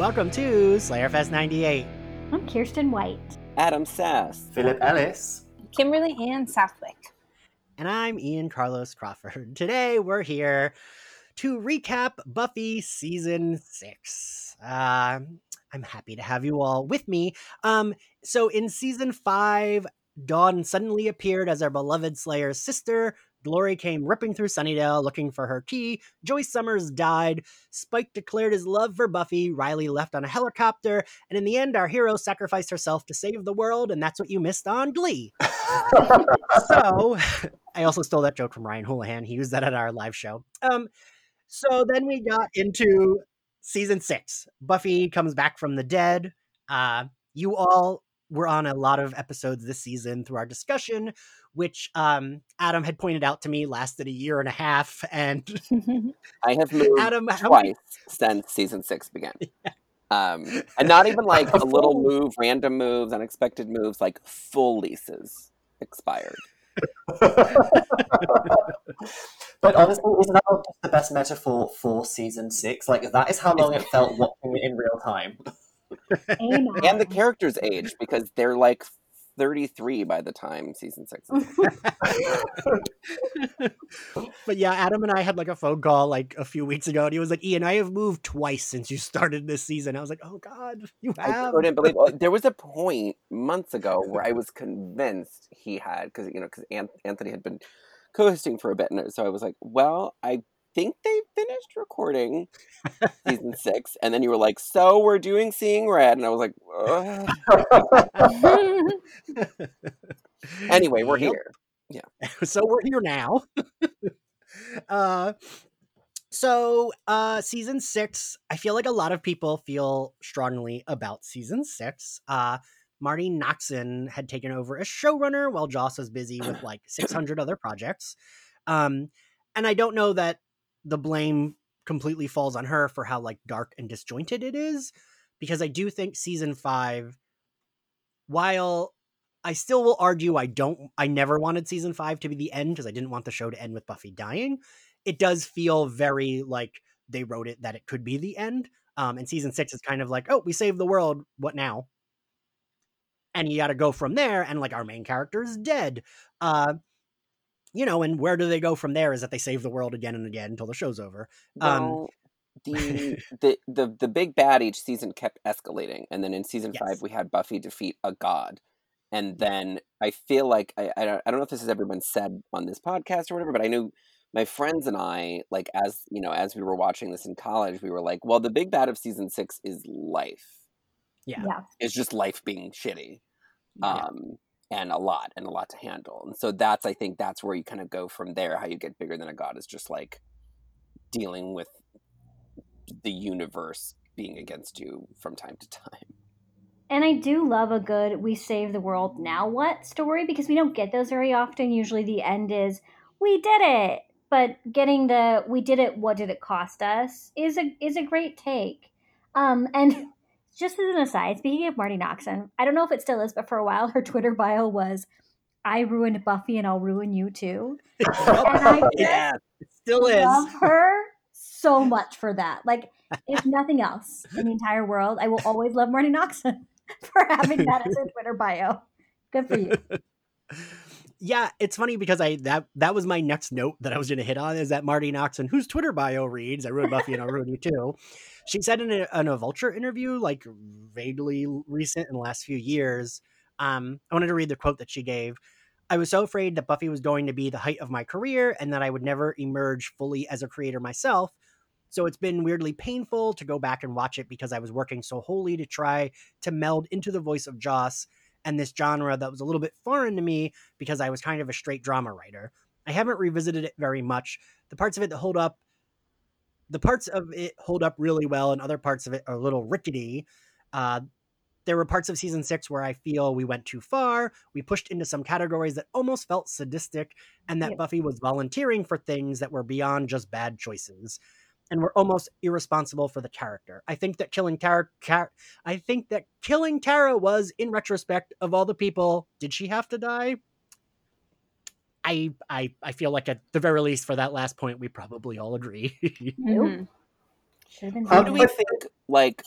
welcome to Slayerfest 98. I'm Kirsten White. Adam Sass. Philip Ellis. Kimberly Ann Southwick. And I'm Ian Carlos Crawford. Today we're here to recap Buffy season six. Uh, I'm happy to have you all with me. Um, so in season five, Dawn suddenly appeared as our beloved Slayer's sister. Glory came ripping through Sunnydale looking for her key. Joyce Summers died. Spike declared his love for Buffy. Riley left on a helicopter. And in the end, our hero sacrificed herself to save the world. And that's what you missed on Glee. so I also stole that joke from Ryan Houlihan. He used that at our live show. Um, so then we got into season six. Buffy comes back from the dead. Uh, you all were on a lot of episodes this season through our discussion, which um, Adam had pointed out to me lasted a year and a half. And I have moved Adam, how twice many- since season six began. Um, and not even like a little move, random moves, unexpected moves, like full leases expired. But honestly, isn't that just the best metaphor for season six? Like that is how long it felt watching it in real time. Amen. And the characters age because they're like 33 by the time season six but yeah, Adam and I had like a phone call like a few weeks ago, and he was like, "Ian, I have moved twice since you started this season." I was like, "Oh God, you have I have." couldn't believe there was a point months ago where I was convinced he had because you know because Anthony had been co-hosting for a bit, and so I was like, "Well, I think they finished recording season six, and then you were like, "So we're doing Seeing Red," and I was like, "Anyway, we're Yep. here." Yeah. So we're here now. uh, so uh, season six, I feel like a lot of people feel strongly about season six. Uh, Marti Noxon had taken over as showrunner while Joss was busy with like 600 other projects. Um, and I don't know that the blame completely falls on her for how like dark and disjointed it is, because I do think season five, while I still will argue I don't I never wanted season 5 to be the end because I didn't want the show to end with Buffy dying. It does feel very like they wrote it that it could be the end. Um and season 6 is kind of like, "Oh, we saved the world, what now?" And you got to go from there and like our main character is dead. Uh you know, and where do they go from there is that they save the world again and again until the show's over. Um, Well, the, the the the big bad each season kept escalating, and then in season Yes. five we had Buffy defeat a god, and then I feel like I I don't, I don't know if this has ever been said on this podcast or whatever, but I knew my friends and I like as you know as we were watching this in college, we were like, well, the big bad of season six is life. Yeah. Yeah. It's just life being shitty Yeah. And a lot and a lot to handle. And so that's I think that's where you kind of go from there. How you get bigger than a god is just like dealing with the universe being against you from time to time. And I do love a good we save the world now what story because we don't get those very often. Usually the end is we did it. But getting the we did it what did it cost us is a is a great take. Um and just as an aside, speaking of Marti Noxon, I don't know if it still is, but for a while her Twitter bio was I ruined Buffy and I'll ruin you too. And I just yeah, it still is. love her so much for that. Like, if nothing else in the entire world, I will always love Marti Noxon for having that as her Twitter bio. Good for you. yeah, it's funny because I that that was my next note that I was going to hit on is that Marti Noxon, whose Twitter bio reads "I ruined Buffy and I'll ruin you too." She said in a, in a Vulture interview, like vaguely recent in the last few years. Um, I wanted to read the quote that she gave. I was so afraid that Buffy was going to be the height of my career and that I would never emerge fully as a creator myself. So it's been weirdly painful to go back and watch it because I was working so wholly to try to meld into the voice of Joss and this genre that was a little bit foreign to me because I was kind of a straight drama writer. I haven't revisited it very much. The parts of it that hold up, the parts of it hold up really well, and other parts of it are a little rickety. Uh, there were parts of season six where I feel we went too far. We pushed into some categories that almost felt sadistic, and that Yep. Buffy was volunteering for things that were beyond just bad choices and were almost irresponsible for the character. I think that killing Tara, Car- I think that killing Tara was, in retrospect, of all the people, did she have to die? I I I feel like at the very least for that last point, we probably all agree. Nope. Should've How do we think like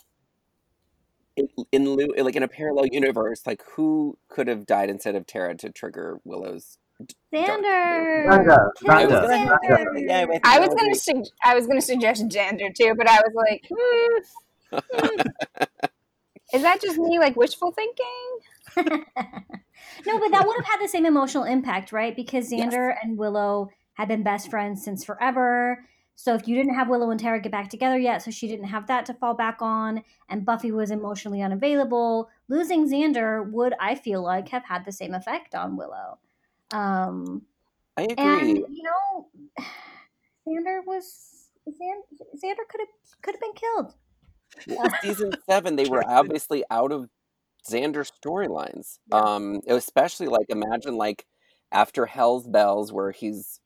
in lieu, like in a parallel universe, like who could have died instead of Tara to trigger Willow's? Xander. Xander. I was Xander. gonna, Xander. I, I was gonna su- I was gonna suggest Xander too, but I was like, hmm, hmm. is that just me like wishful thinking? no, but that would have had the same emotional impact, right? Because Yes. Xander and Willow had been best friends since forever. So if you didn't have Willow and Tara get back together yet, so she didn't have that to fall back on, and Buffy was emotionally unavailable, losing Xander would, I feel like, have had the same effect on Willow. Um, I agree. and you know, Xander was Xander, Xander could have could have been killed. Well, season seven, they were obviously out of Xander's storylines. Yeah. Um, especially like imagine like after Hell's Bells, where he's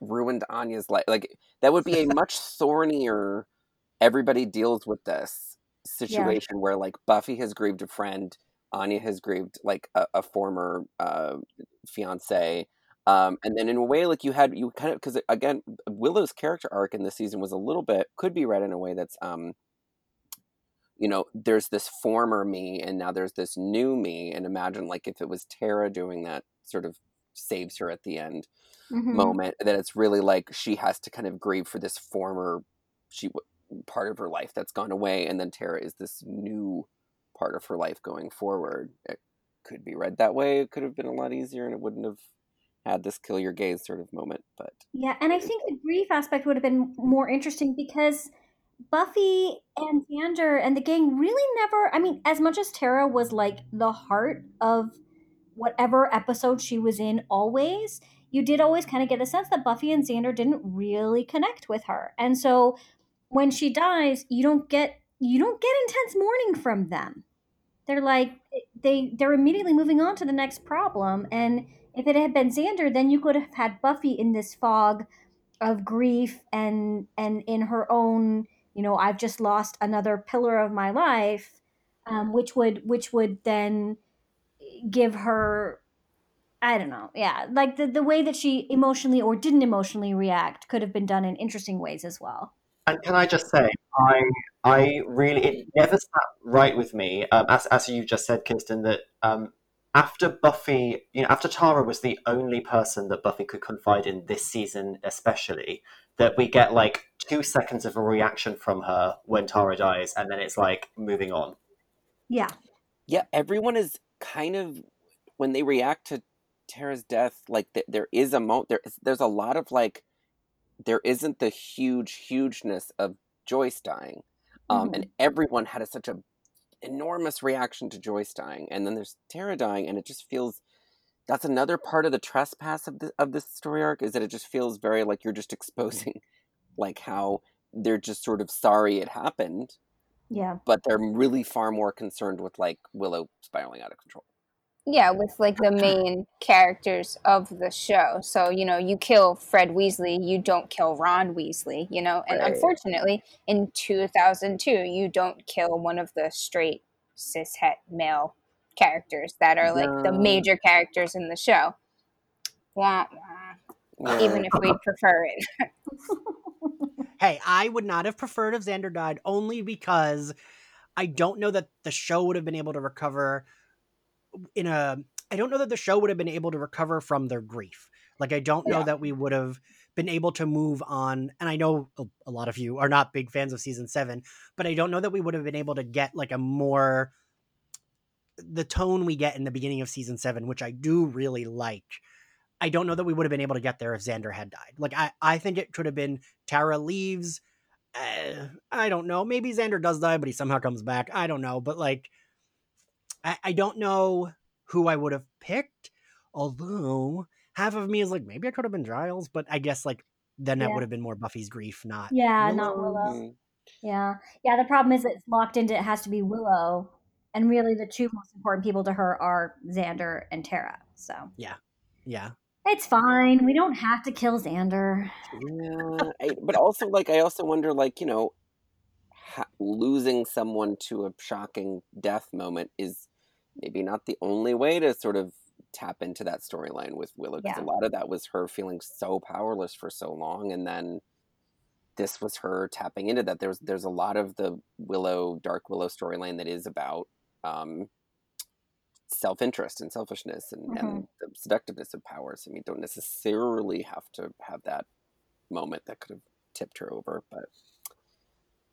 ruined Anya's life. Like that would be a much thornier. Everybody deals with this situation where like Buffy has grieved a friend, Anya has grieved like a, a former uh, fiance. Um, and then in a way, like you had you kind of because again, Willow's character arc in this season was a little bit could be read in a way that's um, you know, there's this former me and now there's this new me. And imagine like if it was Tara doing that sort of saves her at the end Mhm. moment, that it's really like she has to kind of grieve for this former she part of her life that's gone away, and then Tara is this new part of her life going forward. It could be read that way. It could have been a lot easier, and it wouldn't have had this kill your gays sort of moment. But Yeah, and I think the grief aspect would have been more interesting because Buffy and Xander and the gang really never. I mean, as much as Tara was like the heart of whatever episode she was in, always, you did always kind of get the sense that Buffy and Xander didn't really connect with her. And so when she dies, you don't get you don't get intense mourning from them. They're like they they're immediately moving on to the next problem. And if it had been Xander, then you could have had Buffy in this fog of grief and and in her own, you know, I've just lost another pillar of my life, um, which would which would then give her I don't know. Yeah, like the, the way that she emotionally or didn't emotionally react could have been done in interesting ways as well. And can I just say, I I really it never sat right with me, um, as as you just said, Kirsten, that um, after Buffy, you know, after Tara was the only person that Buffy could confide in this season, especially that we get like two seconds of a reaction from her when Tara dies, and then it's like moving on. Yeah. yeah, everyone is kind of when they react to Tara's death, like th- there is a mo there there's a lot of like there isn't the huge hugeness of Joyce dying, um, and everyone had a, such a enormous reaction to Joyce dying, and then there's Tara dying, and it just feels that's another part of the trespass of the of this story arc is that it just feels very like you're just mm-hmm. exposing like how they're just sort of sorry it happened, Yeah. but they're really far more concerned with like Willow spiraling out of control. Yeah, with like the main characters of the show. So, you know, you kill Fred Weasley, you don't kill Ron Weasley, you know, and Right. unfortunately, in 2002, you don't kill one of the straight cishet male characters that are like the major characters in the show. Wah, wah. Even if we'd prefer it. Hey, I would not have preferred if Xander died only because I don't know that the show would have been able to recover in a I don't know that the show would have been able to recover from their grief. Like I don't know Yeah. that we would have been able to move on and I know a, a lot of you are not big fans of season 7, but I don't know that we would have been able to get like a more the tone we get in the beginning of season 7, which I do really like. I don't know that we would have been able to get there if Xander had died. Like I I think it could have been Tara leaves. Uh, I don't know. Maybe Xander does die, but he somehow comes back. I don't know. But like, I, I don't know who I would have picked. Although half of me is like, maybe I could have been Giles, but I guess like then that would have been more Buffy's grief, not Yeah, not Willow. Willow. Mm. Yeah. Yeah, the problem is it's locked into it has to be Willow. And really the two most important people to her are Xander and Tara. So Yeah. Yeah, it's fine. We don't have to kill Xander. Yeah, I, but also like I also wonder like you know, ha- losing someone to a shocking death moment is maybe not the only way to sort of tap into that storyline with Willow because Yeah. a lot of that was her feeling so powerless for so long, and then this was her tapping into that. There's there's a lot of the Willow Dark Willow storyline that is about um, self interest and selfishness and, Mhm. and the seductiveness of powers. I mean, don't necessarily have to have that moment that could have tipped her over, but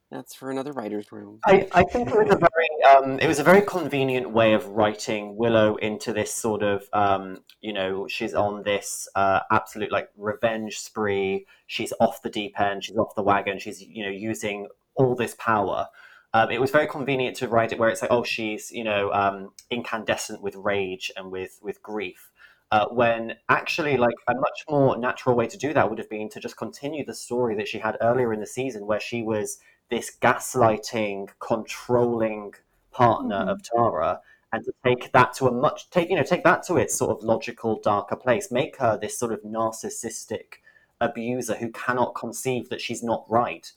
that's for another writer's room. I, I think it was a very um, it was a very convenient way of writing Willow into this sort of um, you know she's on this uh, absolute like revenge spree. She's off the deep end. She's off the wagon. She's you know using all this power. Um, it was very convenient to write it where it's like oh she's you know um, incandescent with rage and with with grief. Uh, when actually, like a much more natural way to do that would have been to just continue the story that she had earlier in the season, where she was this gaslighting, controlling partner Mhm. of Tara, and to take that to a much take you know take that to its sort of logical, darker place. Make her this sort of narcissistic abuser who cannot conceive that she's not right.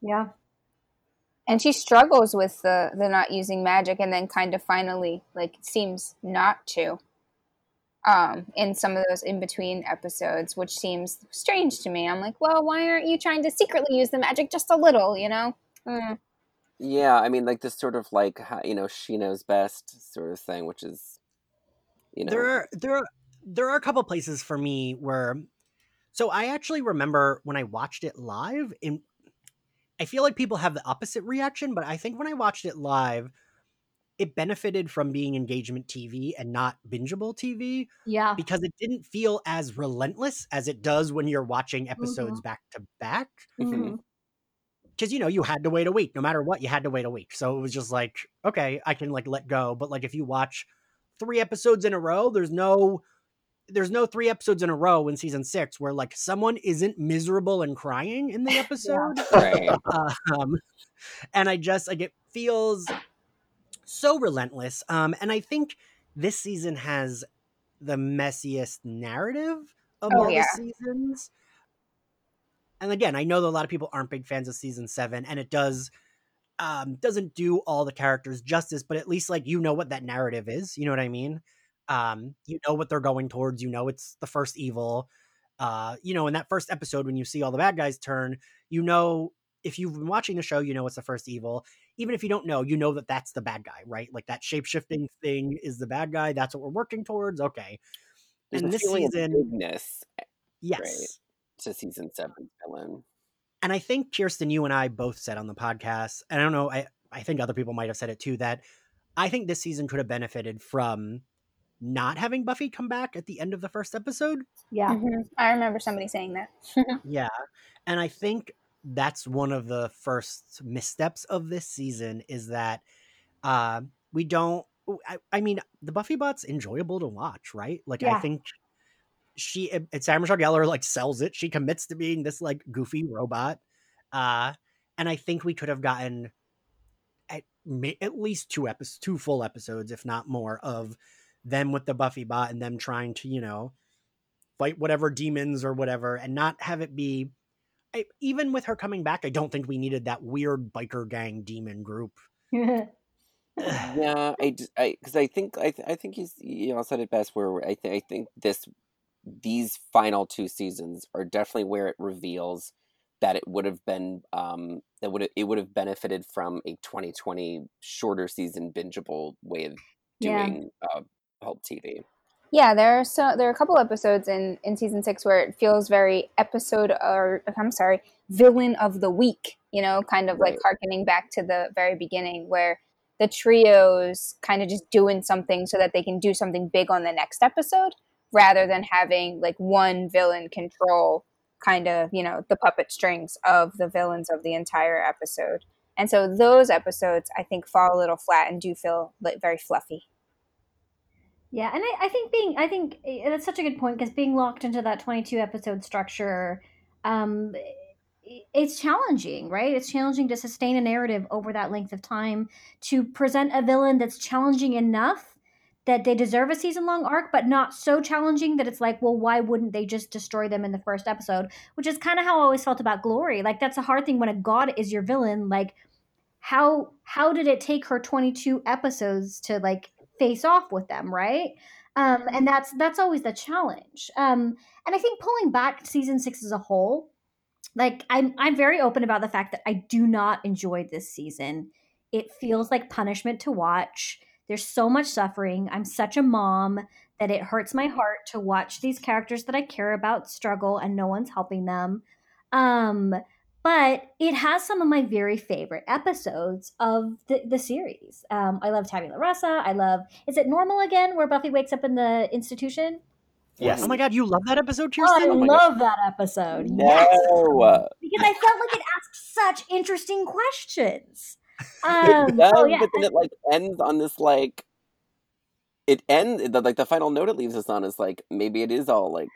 Yeah. And she struggles with the the not using magic and then kind of finally like seems not to um in some of those in between episodes which seems strange to me. I'm like well why aren't you trying to secretly use the magic just a little you know? Mm. Yeah, I mean, like this sort of like you know she knows best sort of thing, which is you know. There are there are there are a couple places for me where so i actually remember when i watched it live in i feel like people have the opposite reaction but i think when i watched it live it benefited from being engagement tv and not bingeable tv Yeah. because it didn't feel as relentless as it does when you're watching episodes back to back. Mhm. because you know you had to wait a week. No matter what you had to wait a week. So it was just like okay i can like let go. But like if you watch three episodes in a row there's no there's no three episodes in a row in season six where like someone isn't miserable and crying in the episode right. um, and I just like it feels so relentless. Um, and I think this season has the messiest narrative of Oh, all yeah. the seasons. And again, I know that a lot of people aren't big fans of season seven, and it does um doesn't do all the characters justice, but at least like you know what that narrative is. You know what I mean? Um, you know what they're going towards, you know it's the first evil. Uh, you know, in that first episode when you see all the bad guys turn, you know if you've been watching the show, you know it's the first evil. Even if you don't know, you know that that's the bad guy, right? Like that shape shifting thing is the bad guy. That's what we're working towards. Okay. There's And this season- bigness Yes. to season seven villain. And I think Kirsten, you and I both said on the podcast, and I don't know, I, I think other people might have said it too, that I think this season could have benefited from not having Buffy come back at the end of the first episode. Yeah. Mhm. i remember somebody saying that Yeah. And I think that's one of the first missteps of this season is that uh, we don't. I, I mean, the Buffy bot's enjoyable to watch, right? Like, I think she, and Sarah Michelle Gellar, like, sells it. She commits to being this, like, goofy robot. Uh, and I think we could have gotten at, at least two episodes, two full episodes, if not more, of them with the Buffy bot and them trying to, you know, fight whatever demons or whatever and not have it be I, even with her coming back i don't think we needed that weird biker gang demon group yeah, I just, I because I think I th- I think he's you all said it best. Where I think I think this these final two seasons are definitely where it reveals that it would have been um that would it would have benefited from a 2020 shorter season bingeable way of Yeah. doing uh pulp TV. Yeah, there are so there are a couple episodes in in season six where it feels very episode or I'm sorry, villain of the week. You know, kind of like harkening back to the very beginning where the trios kind of just doing something so that they can do something big on the next episode, rather than having like one villain control kind of you know the puppet strings of the villains of the entire episode. And so those episodes I think fall a little flat and do feel like very fluffy. Yeah, and I, I think being I think eh, that's such a good point because being locked into that twenty two episode structure, um, it's challenging, right? It's challenging to sustain a narrative over that length of time to present a villain that's challenging enough that they deserve a season long arc, but not so challenging that it's like, well, why wouldn't they just destroy them in the first episode? Which is kind of how I always felt about Glory. Like that's a hard thing when a god is your villain. Like how how did it take her 22 episodes to like face off with them right um and that's that's always the challenge um and i think pulling back season six as a whole like I'm I'm very open about the fact that I do not enjoy this season. It feels like punishment to watch. There's so much suffering. I'm such a mom that it hurts my heart to watch these characters that I care about struggle and no one's helping them. Um, but it has some of my very favorite episodes of the, the series. Um, I love Tabula Rasa. I love, is it normal again where Buffy wakes up in the institution? Yes. Oh my god, you love that episode, Oh, I Oh my love that episode. No. Yes. Because I felt like it asked such interesting questions. Um, it does, oh, yeah. but then it like ends on this like it ends the, like the final note it leaves us on is like maybe it is all like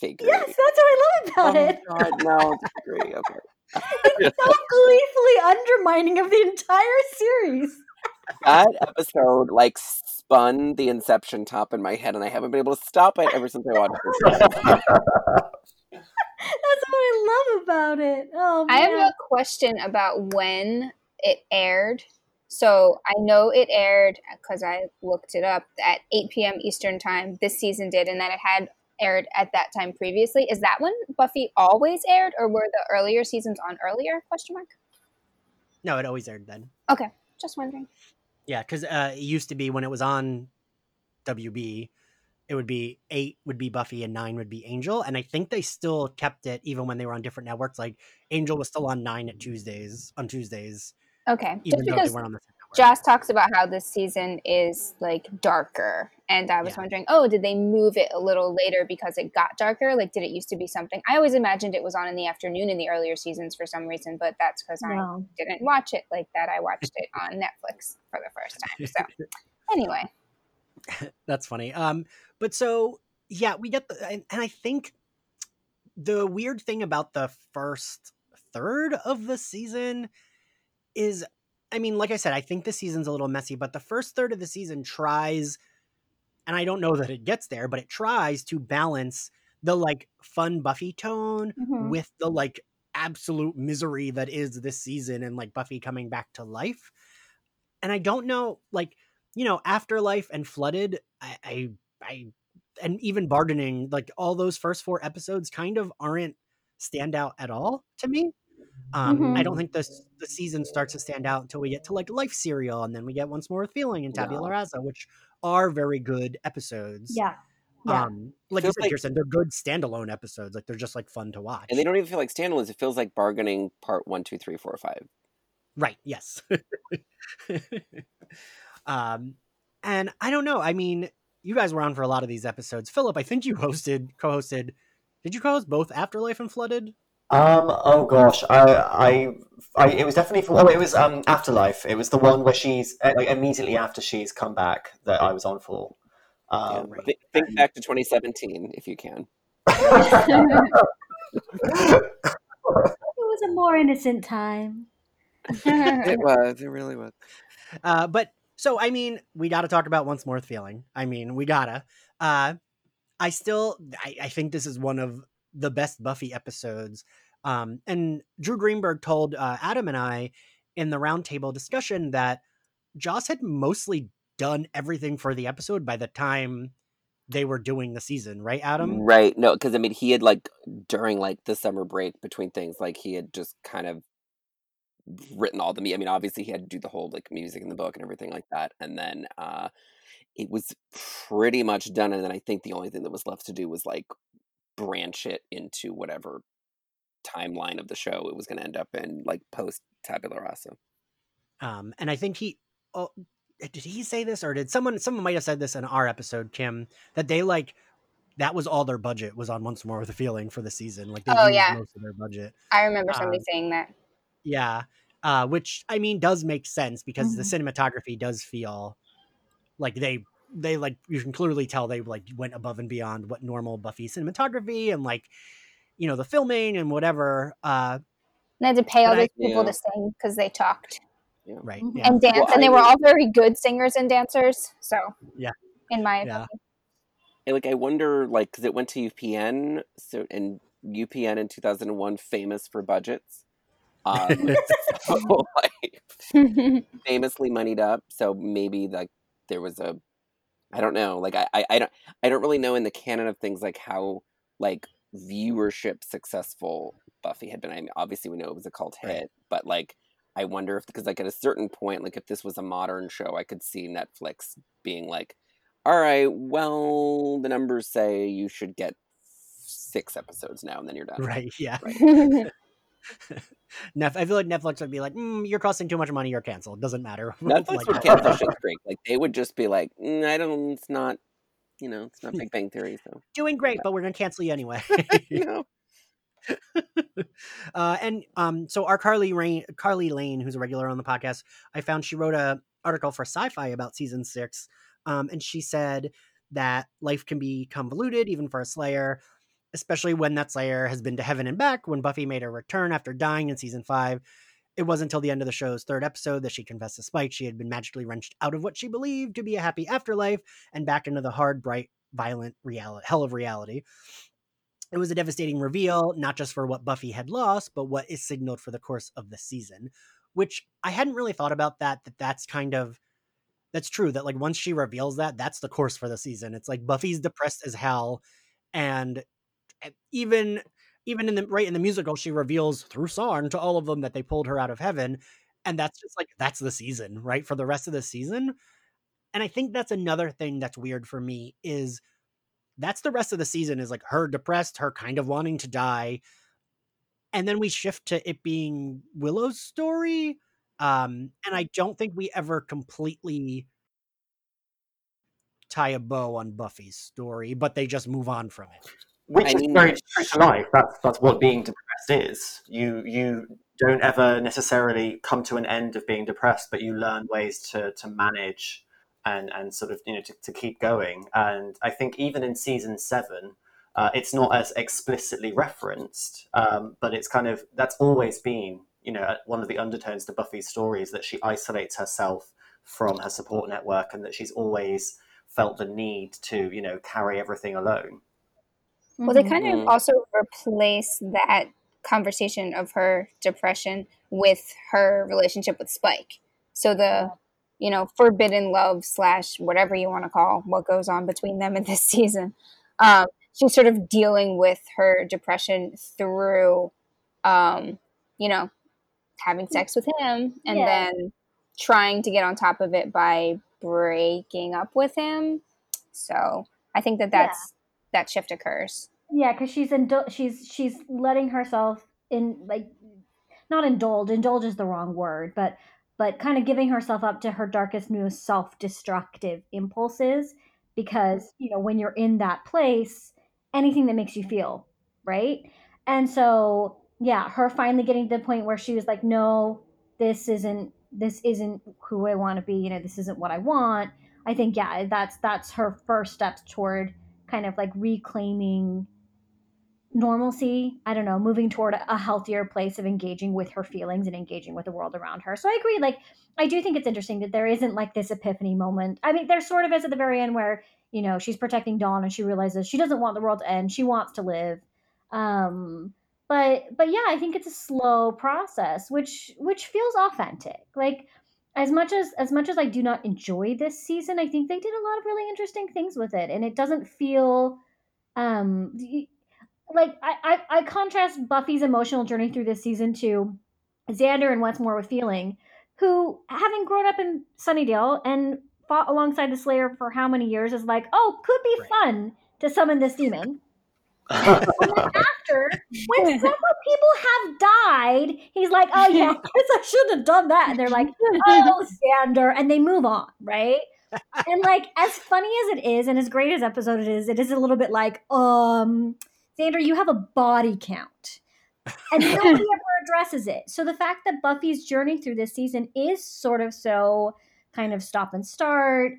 fake. Yes, that's what I love about oh it. God, no, disagree. Okay. It's so gleefully undermining of the entire series. That episode like spun the Inception top in my head, and I haven't been able to stop it ever since I watched it. That's what I love about it. Oh, I have a question about when it aired. So I know it aired because I looked it up at 8 p.m. Eastern time. This season did, and that it had aired at that time previously. Is that when Buffy always aired, or were the earlier seasons on earlier? Question mark. No, it always aired then. Okay, just wondering. Yeah, because uh, it used to be when it was on WB, it would be eight would be Buffy and nine would be Angel, and I think they still kept it even when they were on different networks. Like Angel was still on nine at Tuesdays on Tuesdays, Okay, even just though because they weren't on the same network. Joss talks about how this season is like darker, and I was Yeah. wondering, oh, did they move it a little later because it got darker? Like, did it used to be something? I always imagined it was on in the afternoon in the earlier seasons for some reason, but that's because I didn't watch it like that. I watched it on Netflix for the first time. So, anyway, That's funny. Um, but so yeah, we get the and, and I think the weird thing about the first third of the season is I mean, like I said, I think the season's a little messy, but the first third of the season tries and I don't know that it gets there, but it tries to balance the like fun Buffy tone Mhm. with the like absolute misery that is this season and like Buffy coming back to life. And I don't know, like, you know, Afterlife and Flooded, I, I, I and even Bargaining, like all those first four episodes kind of aren't stand out at all to me. Um, I don't think the the season starts to stand out until we get to like Life Serial, and then we get Once More with Feeling and Tabula Yeah. Rasa, which are very good episodes. Yeah. Yeah. Um, like you Feels said, like- Kirsten, they're good standalone episodes. Like they're just like fun to watch. and they don't even feel like standalones. It feels like bargaining part one, two, three, four, five. Right. Yes. um, and I don't know. I mean, you guys were on for a lot of these episodes. Philip, I think you hosted, co-hosted. Did you co-host both Afterlife and Flooded? Um. Oh gosh. I. I. I it was definitely. For, oh, it was um Afterlife. It was the one where she's uh, like immediately after she's come back that I was on for. Yeah. Um. Think back to 2017 if you can. It was a more innocent time. It was. It really was. Uh, but so I mean, we got to talk about Once More Feeling. I mean, we gotta. Uh, I still, I, I think this is one of the best Buffy episodes. Um, and Drew Greenberg told uh, Adam and I in the roundtable discussion that Joss had mostly done everything for the episode by the time they were doing the season, right, Adam? Right. No, because I mean, he had like during like the summer break between things, like he had just kind of written all the me. I mean, obviously he had to do the whole like music in the book and everything like that, and then uh it was pretty much done. And then I think the only thing that was left to do was like branch it into whatever timeline of the show it was going to end up in, like post Tabula Rasa. Um, and I think he, oh, did he say this or did someone, someone might have said this in our episode, Kim, that they like, that was all their budget was on Once More with a Feeling for the season. Like they Oh, used yeah. most of their budget. I remember somebody Um, saying that. Yeah. Uh, which I mean does make sense because Mhm. the cinematography does feel like they they like you can clearly tell they like went above and beyond what normal Buffy cinematography and like you know the filming and whatever. Uh, And they had to pay all these I- people Yeah. to sing because they talked right. Mhm. Yeah. and dance, Well, and they I were mean- all very good singers and dancers. So, Yeah. in my Yeah. opinion, And, like I wonder, like, because it went to UPN, so and UPN in 2001 famous for budgets. Um, so, like, famously moneyed up. So maybe like there was a, I don't know. Like I, I, I don't, I don't really know in the canon of things like how like viewership successful Buffy had been. I mean, obviously we know it was a cult hit, Right. but like I wonder if because like at a certain point, like if this was a modern show, I could see Netflix being like, "All right, well, the numbers say you should get six episodes now, and then you're done." Right. Yeah. Right. Nef- I feel like Netflix would be like, mm, "You're costing too much money. You're canceled. Doesn't matter." Netflix Like would cancel Schitt's Creek. Like they would just be like, mm, "I don't. It's not. You know, it's not Big Bang Theory." So Doing great, but we're gonna cancel you anyway. uh, and um, so our Carly Rain, Carly Lane, who's a regular on the podcast, I found she wrote a article for Sci-Fi about season six, um, and she said that life can be convoluted even for a Slayer, especially when that Slayer has been to heaven and back. When Buffy made her return after dying in season five, it wasn't until the end of the show's third episode that she confessed to Spike she had been magically wrenched out of what she believed to be a happy afterlife and back into the hard, bright, violent reality, hell of reality. It was a devastating reveal, not just for what Buffy had lost, but what is signaled for the course of the season. Which I hadn't really thought about that. That that's kind of that's true. That like once she reveals that, that's the course for the season. It's like Buffy's depressed as hell, and even even in the right in the musical, she reveals through song to all of them that they pulled her out of heaven, and that's just like that's the season, right? For the rest of the season. And I think that's another thing that's weird for me is that's the rest of the season is like her depressed, her kind of wanting to die. And then we shift to it being Willow's story. Um, and I don't think we ever completely tie a bow on Buffy's story, but they just move on from it. Which I is mean- very true to life. That's that's what being depressed is. You you don't ever necessarily come to an end of being depressed, but you learn ways to to manage and and sort of you know to, to keep going. And I think even in season seven, uh, it's not as explicitly referenced, um, but it's kind of that's always been you know one of the undertones to Buffy's story is that she isolates herself from her support network and that she's always felt the need to you know carry everything alone. Well, they Mhm. kind of Mhm. also replace that conversation of her depression with her relationship with Spike. So the, you know, forbidden love slash whatever you want to call what goes on between them in this season. Um, she's sort of dealing with her depression through, um, you know, having sex with him and Yeah. then trying to get on top of it by breaking up with him. So I think that that's that shift occurs. Yeah, because she's indul- she's she's letting herself in like not indulge. Indulge is the wrong word, but but kind of giving herself up to her darkest, most self-destructive impulses. Because you know when you're in that place, anything that makes you feel right, and so yeah, her finally getting to the point where she was like, no, this isn't this isn't who I want to be. You know, this isn't what I want. I think yeah, that's that's her first steps toward kind of like reclaiming normalcy. I don't know moving toward a healthier place of engaging with her feelings and engaging with the world around her. So i agree like i do think it's interesting that there isn't like this epiphany moment. I mean there sort of is at the very end where you know she's protecting dawn and she realizes she doesn't want the world to end. She wants to live. Um but but yeah i think it's a slow process which which feels authentic. Like as much as as much as i do not enjoy this season i think they did a lot of really interesting things with it and it doesn't feel um like I, I I contrast Buffy's emotional journey through this season to Xander and Once More with Feeling, who having grown up in Sunnydale and fought alongside the Slayer for how many years is like, oh, could be Right. fun to summon this demon. And then after, when several people have died, he's like, oh yeah, I guess I shouldn't have done that. And they're like, oh, Xander, and they move on, right? and like as funny as it is, and as great as episode it is, it is a little bit like, um, Xander, you have a body count. And nobody ever addresses it. So the fact that Buffy's journey through this season is sort of so kind of stop and start,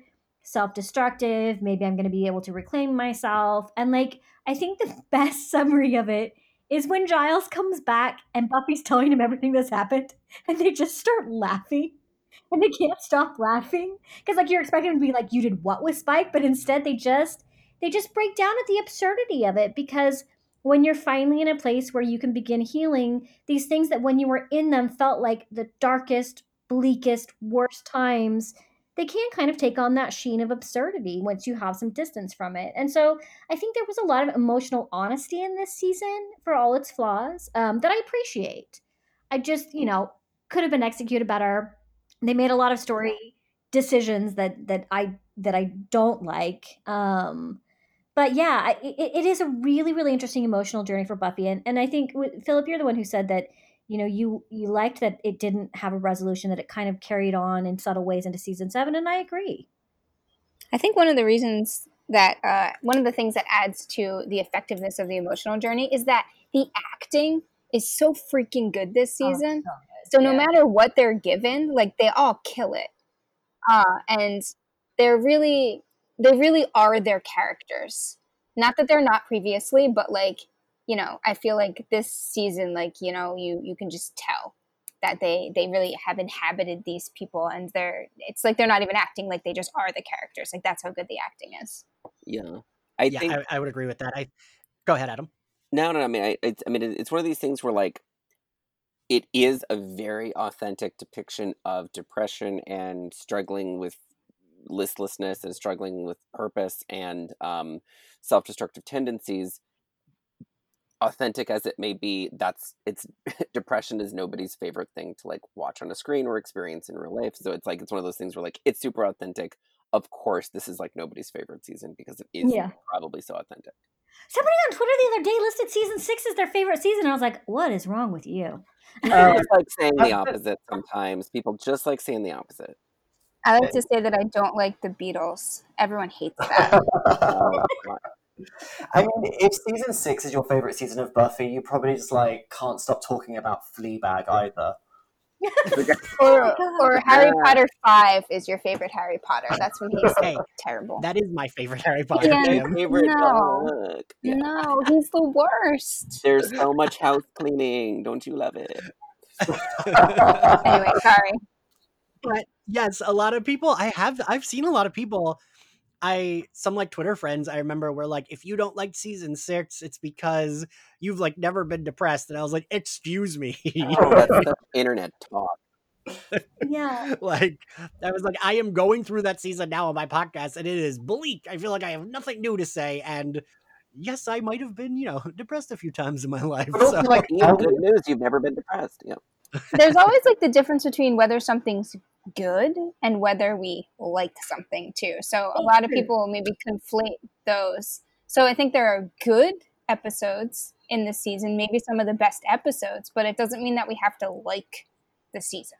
self-destructive, maybe I'm gonna be able to reclaim myself. And like I think the best summary of it is when Giles comes back and Buffy's telling him everything that's happened, and they just start laughing. And they can't stop laughing. Because like you're expecting to be like, you did what with Spike? But instead they just they just break down at the absurdity of it because when you're finally in a place where you can begin healing these things that when you were in them felt like the darkest bleakest worst times they can kind of take on that sheen of absurdity once you have some distance from it. And so I think there was a lot of emotional honesty in this season for all its flaws um, that I appreciate. I just, you know, could have been executed better. They made a lot of story decisions that that I that I don't like. Um, but yeah, it, it is a really really interesting emotional journey for Buffy, and and I think Philip, you're the one who said that you know you you liked that it didn't have a resolution that it kind of carried on in subtle ways into season seven and i agree. I think one of the reasons that uh, one of the things that adds to the effectiveness of the emotional journey is that the acting is so freaking good this season oh, so, so no yeah. matter what they're given like they all kill it. Uh, and they're really they really are their characters. Not that they're not previously but like you know, I feel like this season, like, you know, you, you can just tell that they, they really have inhabited these people and they're, it's like they're not even acting like they just are the characters. Like that's how good the acting is. Yeah. I yeah, think, I, I would agree with that. I go ahead, Adam. No, no, I mean, I, it's, I mean, it's one of these things where like, it is a very authentic depiction of depression and struggling with listlessness and struggling with purpose and um, self-destructive tendencies authentic as it may be that's it's depression is nobody's favorite thing to like watch on a screen or experience in real life. So it's like it's one of those things where like it's super authentic. Of course this is like nobody's favorite season because it is yeah. probably so authentic. Somebody on twitter the other day listed season six as their favorite season i was like what is wrong with you? Uh, it's like saying the opposite sometimes. People just like saying the opposite. I like to say that i don't like the beatles. Everyone hates that oh, I mean, if season six is your favorite season of Buffy, you probably just like can't stop talking about Fleabag either. or, oh or Harry Potter five is your favorite Harry Potter. That's when he's hey, terrible. That is my favorite Harry Potter. Yeah, favorite no, yeah. no, he's the worst. There's so much house cleaning. Don't you love it? anyway, sorry. But yes, a lot of people. I have. I've seen a lot of people I some like Twitter friends I remember were like, if you don't like season six, it's because you've like never been depressed. And I was like, excuse me. Oh, that's internet talk. Yeah. like I was like, I am going through that season now on my podcast, and it is bleak. I feel like I have nothing new to say. And yes, I might have been, you know, depressed a few times in my life. So. Like, yeah, good news, you've never been depressed. Yeah. There's always like the difference between whether something's good and whether we like something too. So a lot of people will maybe conflate those. So I think there are good episodes in the season, maybe some of the best episodes, but it doesn't mean that we have to like the season.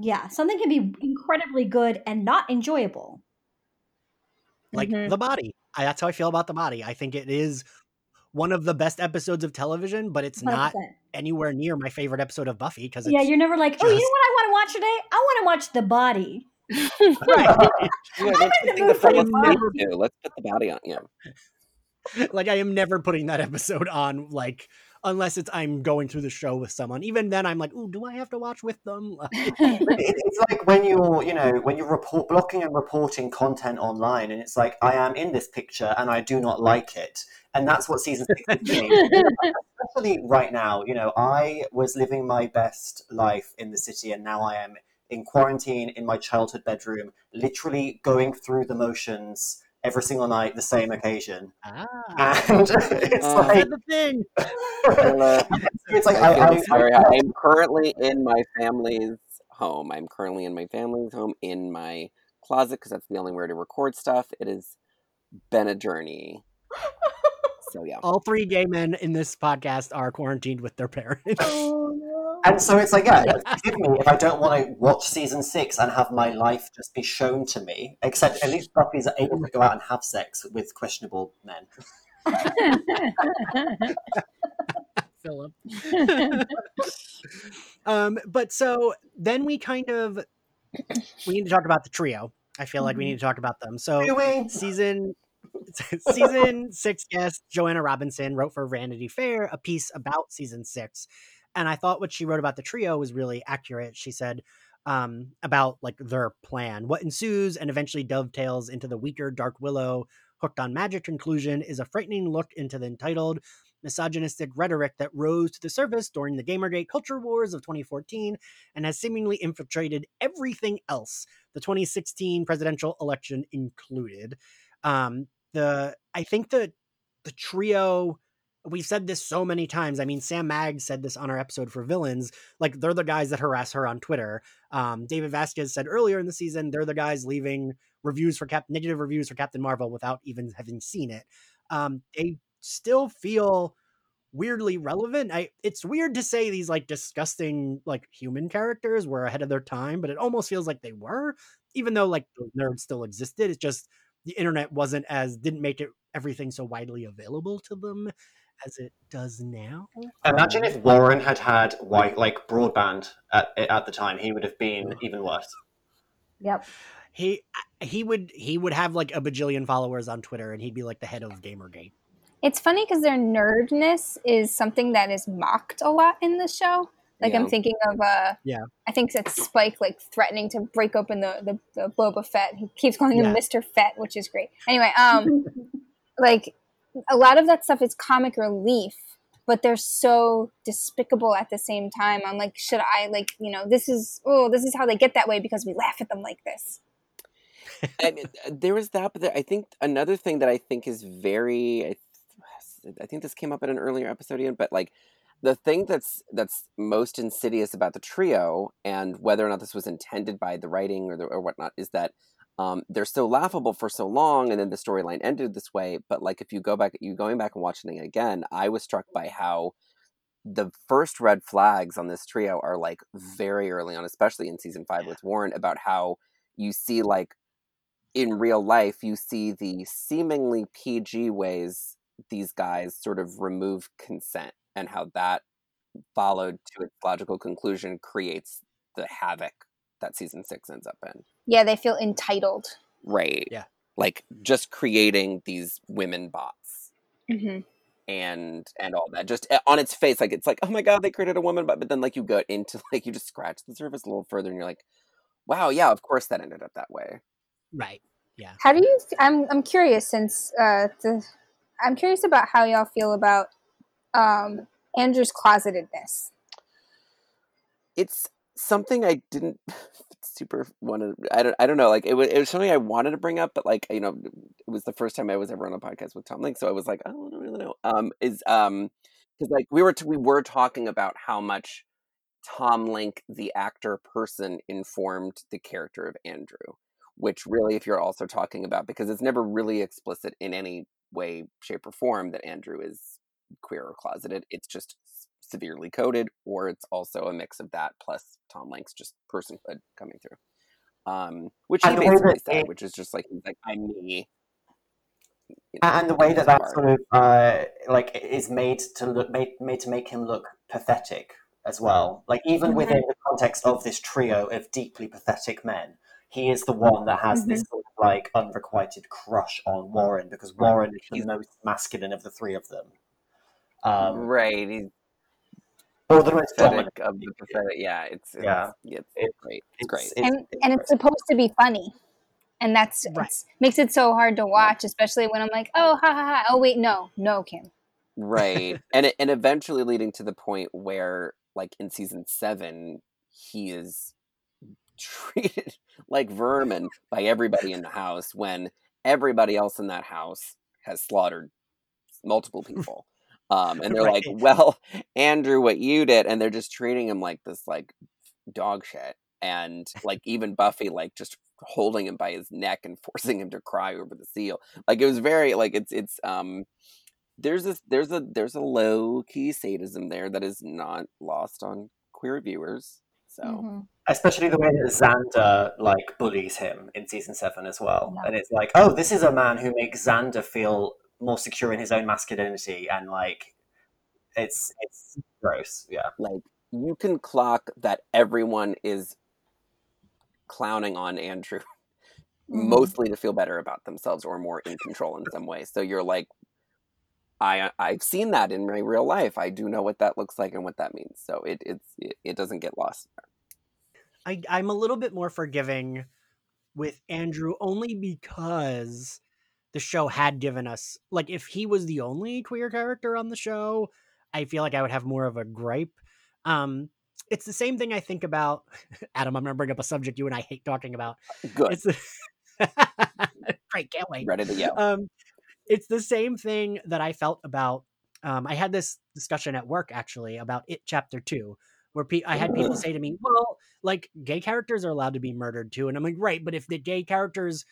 Yeah, something can be incredibly good and not enjoyable. Like mm-hmm. the body. I, that's how I feel about the body. I think it is one of the best episodes of television, but it's 100%. not anywhere near my favorite episode of Buffy because yeah, you're never like, oh, you know what I want to watch today? I want to watch The Body. right. yeah, the the Let's put the body on. Yeah. like I am never putting that episode on. Like unless it's I'm going through the show with someone. Even then, I'm like, oh, do I have to watch with them? it's like when you're, you know, when you're report blocking and reporting content online, and it's like, I am in this picture and I do not like it, and that's what season six is doing. Especially right now, you know, I was living my best life in the city, and now I am in quarantine in my childhood bedroom, literally going through the motions every single night, the same occasion. Ah. And it's uh, like the thing. it's like I, I, sorry, I, I'm currently in my family's home. I'm currently in my family's home in my closet because that's the only way to record stuff. It has been a journey. So yeah, all three gay men in this podcast are quarantined with their parents. No. And so it's like, yeah, forgive me if I don't want to watch season six and have my life just be shown to me. Except at least Buffy's able to go out and have sex with questionable men. Philip. um, but so then we kind of we need to talk about the trio. I feel like we need to talk about them. So season season six guest Joanna Robinson wrote for Vanity Fair a piece about season six. And I thought what she wrote about the trio was really accurate. She said um, about like their plan. What ensues and eventually dovetails into the weaker Dark Willow hooked on magic conclusion is a frightening look into the entitled misogynistic rhetoric that rose to the surface during the Gamergate culture wars of 2014 and has seemingly infiltrated everything else, the 2016 presidential election included. Um, the I think the the trio we've said this so many times. I mean, Sam Mag said this on our episode for villains. Like they're the guys that harass her on Twitter. Um, David Vasquez said earlier in the season they're the guys leaving reviews for Cap negative reviews for Captain Marvel without even having seen it. Um, they still feel weirdly relevant. I it's weird to say these like disgusting like human characters were ahead of their time, but it almost feels like they were, even though like nerds still existed. It's just the internet wasn't as didn't make it everything so widely available to them as it does now. Imagine if Warren had had white like broadband at at the time, he would have been even worse. Yep. He he would he would have like a bajillion followers on Twitter, and he'd be like the head of GamerGate. It's funny because their nerdness is something that is mocked a lot in the show. Like Yeah. I'm thinking of uh Yeah. I think it's Spike like threatening to break open the, the, the Boba Fett. He keeps calling him Yeah. Mr. Fett, which is great. Anyway, um like a lot of that stuff is comic relief, but they're so despicable at the same time. I'm like, should I like, you know, this is oh, this is how they get that way because we laugh at them like this. I mean, uh, there was that, but I think another thing that I think is very, I, think this came up in an earlier episode, Ian, but like the thing that's that's most insidious about the trio, and whether or not this was intended by the writing or the, or whatnot, is that um, they're so laughable for so long, and then the storyline ended this way. But like, if you go back, you going back and watching it again, I was struck by how the first red flags on this trio are like very early on, especially in season five with Warren, about how you see like in real life, you see the seemingly PG ways these guys sort of remove consent and how that followed to its logical conclusion creates the havoc that season six ends up in. Yeah, they feel entitled. Right. Yeah. Like just creating these women bots hmm and and all that just uh, on its face like it's like oh my god they created a woman bot but then like you go into like you just scratch the surface a little further and you're like wow yeah of course that ended up that way Right. Yeah. How do you? I'm I'm curious since uh, the, I'm curious about how y'all feel about um, Andrew's closetedness. it's something I didn't super want to. I don't. I don't know. Like it was. It was something I wanted to bring up, but like you know, it was the first time I was ever on a podcast with Tom Lenk, so I was like, I don't really know. Um, is um, because like we were t- we were talking about how much Tom Lenk, the actor person, informed the character of Andrew, which really, if you're also talking about, because it's never really explicit in any way, shape, or form that Andrew is queer or closeted. It's just severely coded, or it's also a mix of that plus Tom Lenk's just personhood coming through. Um, which he And the way basically said, it- which is just like he's like I'm me. you know, and the way that that part. sort of uh, like is made to look made, made to make him look pathetic as well like even Mhm. within the context of this trio of deeply pathetic men he is the one that has this sort of like unrequited crush on warren because warren is the most masculine of the three of them um right, he's or the most dominant of the pathetic. Yeah, it's, it's Yeah. it's It- great. It's great. and and it's supposed to be funny, and that's Right. makes it so hard to watch, especially when I'm like, oh ha ha ha. Oh wait, no, no, Kim. right and it, and eventually leading to the point where like in season seven he is treated like vermin by everybody in the house when everybody else in that house has slaughtered multiple people um and they're like well andrew what you did and they're just treating him like this like dog shit and like even buffy like just holding him by his neck and forcing him to cry over the seal like it was very like it's it's um there's a there's a there's a low key sadism there that is not lost on queer viewers. So Mhm. especially the way that Xander like bullies him in season seven as well. Yeah. And it's like, oh, this is a man who makes Xander feel more secure in his own masculinity, and like, it's it's gross. Yeah, like you can clock that everyone is clowning on Andrew Mhm. mostly to feel better about themselves or more in control in some way. So you're like I I've seen that in my real life. I do know what that looks like and what that means. So it it's it, it doesn't get lost. I, I'm a little bit more forgiving with Andrew only because the show had given us like if he was the only queer character on the show, I feel like I would have more of a gripe. Um it's the same thing I think about Adam, I'm gonna bring up a subject you and I hate talking about. Good. It's the great, can't wait. Ready to yell. Um it's the same thing that I felt about um I had this discussion at work actually about it chapter 2 where pe- I had people say to me, "Well, like gay characters are allowed to be murdered too," and I'm like, "Right, but if the gay characters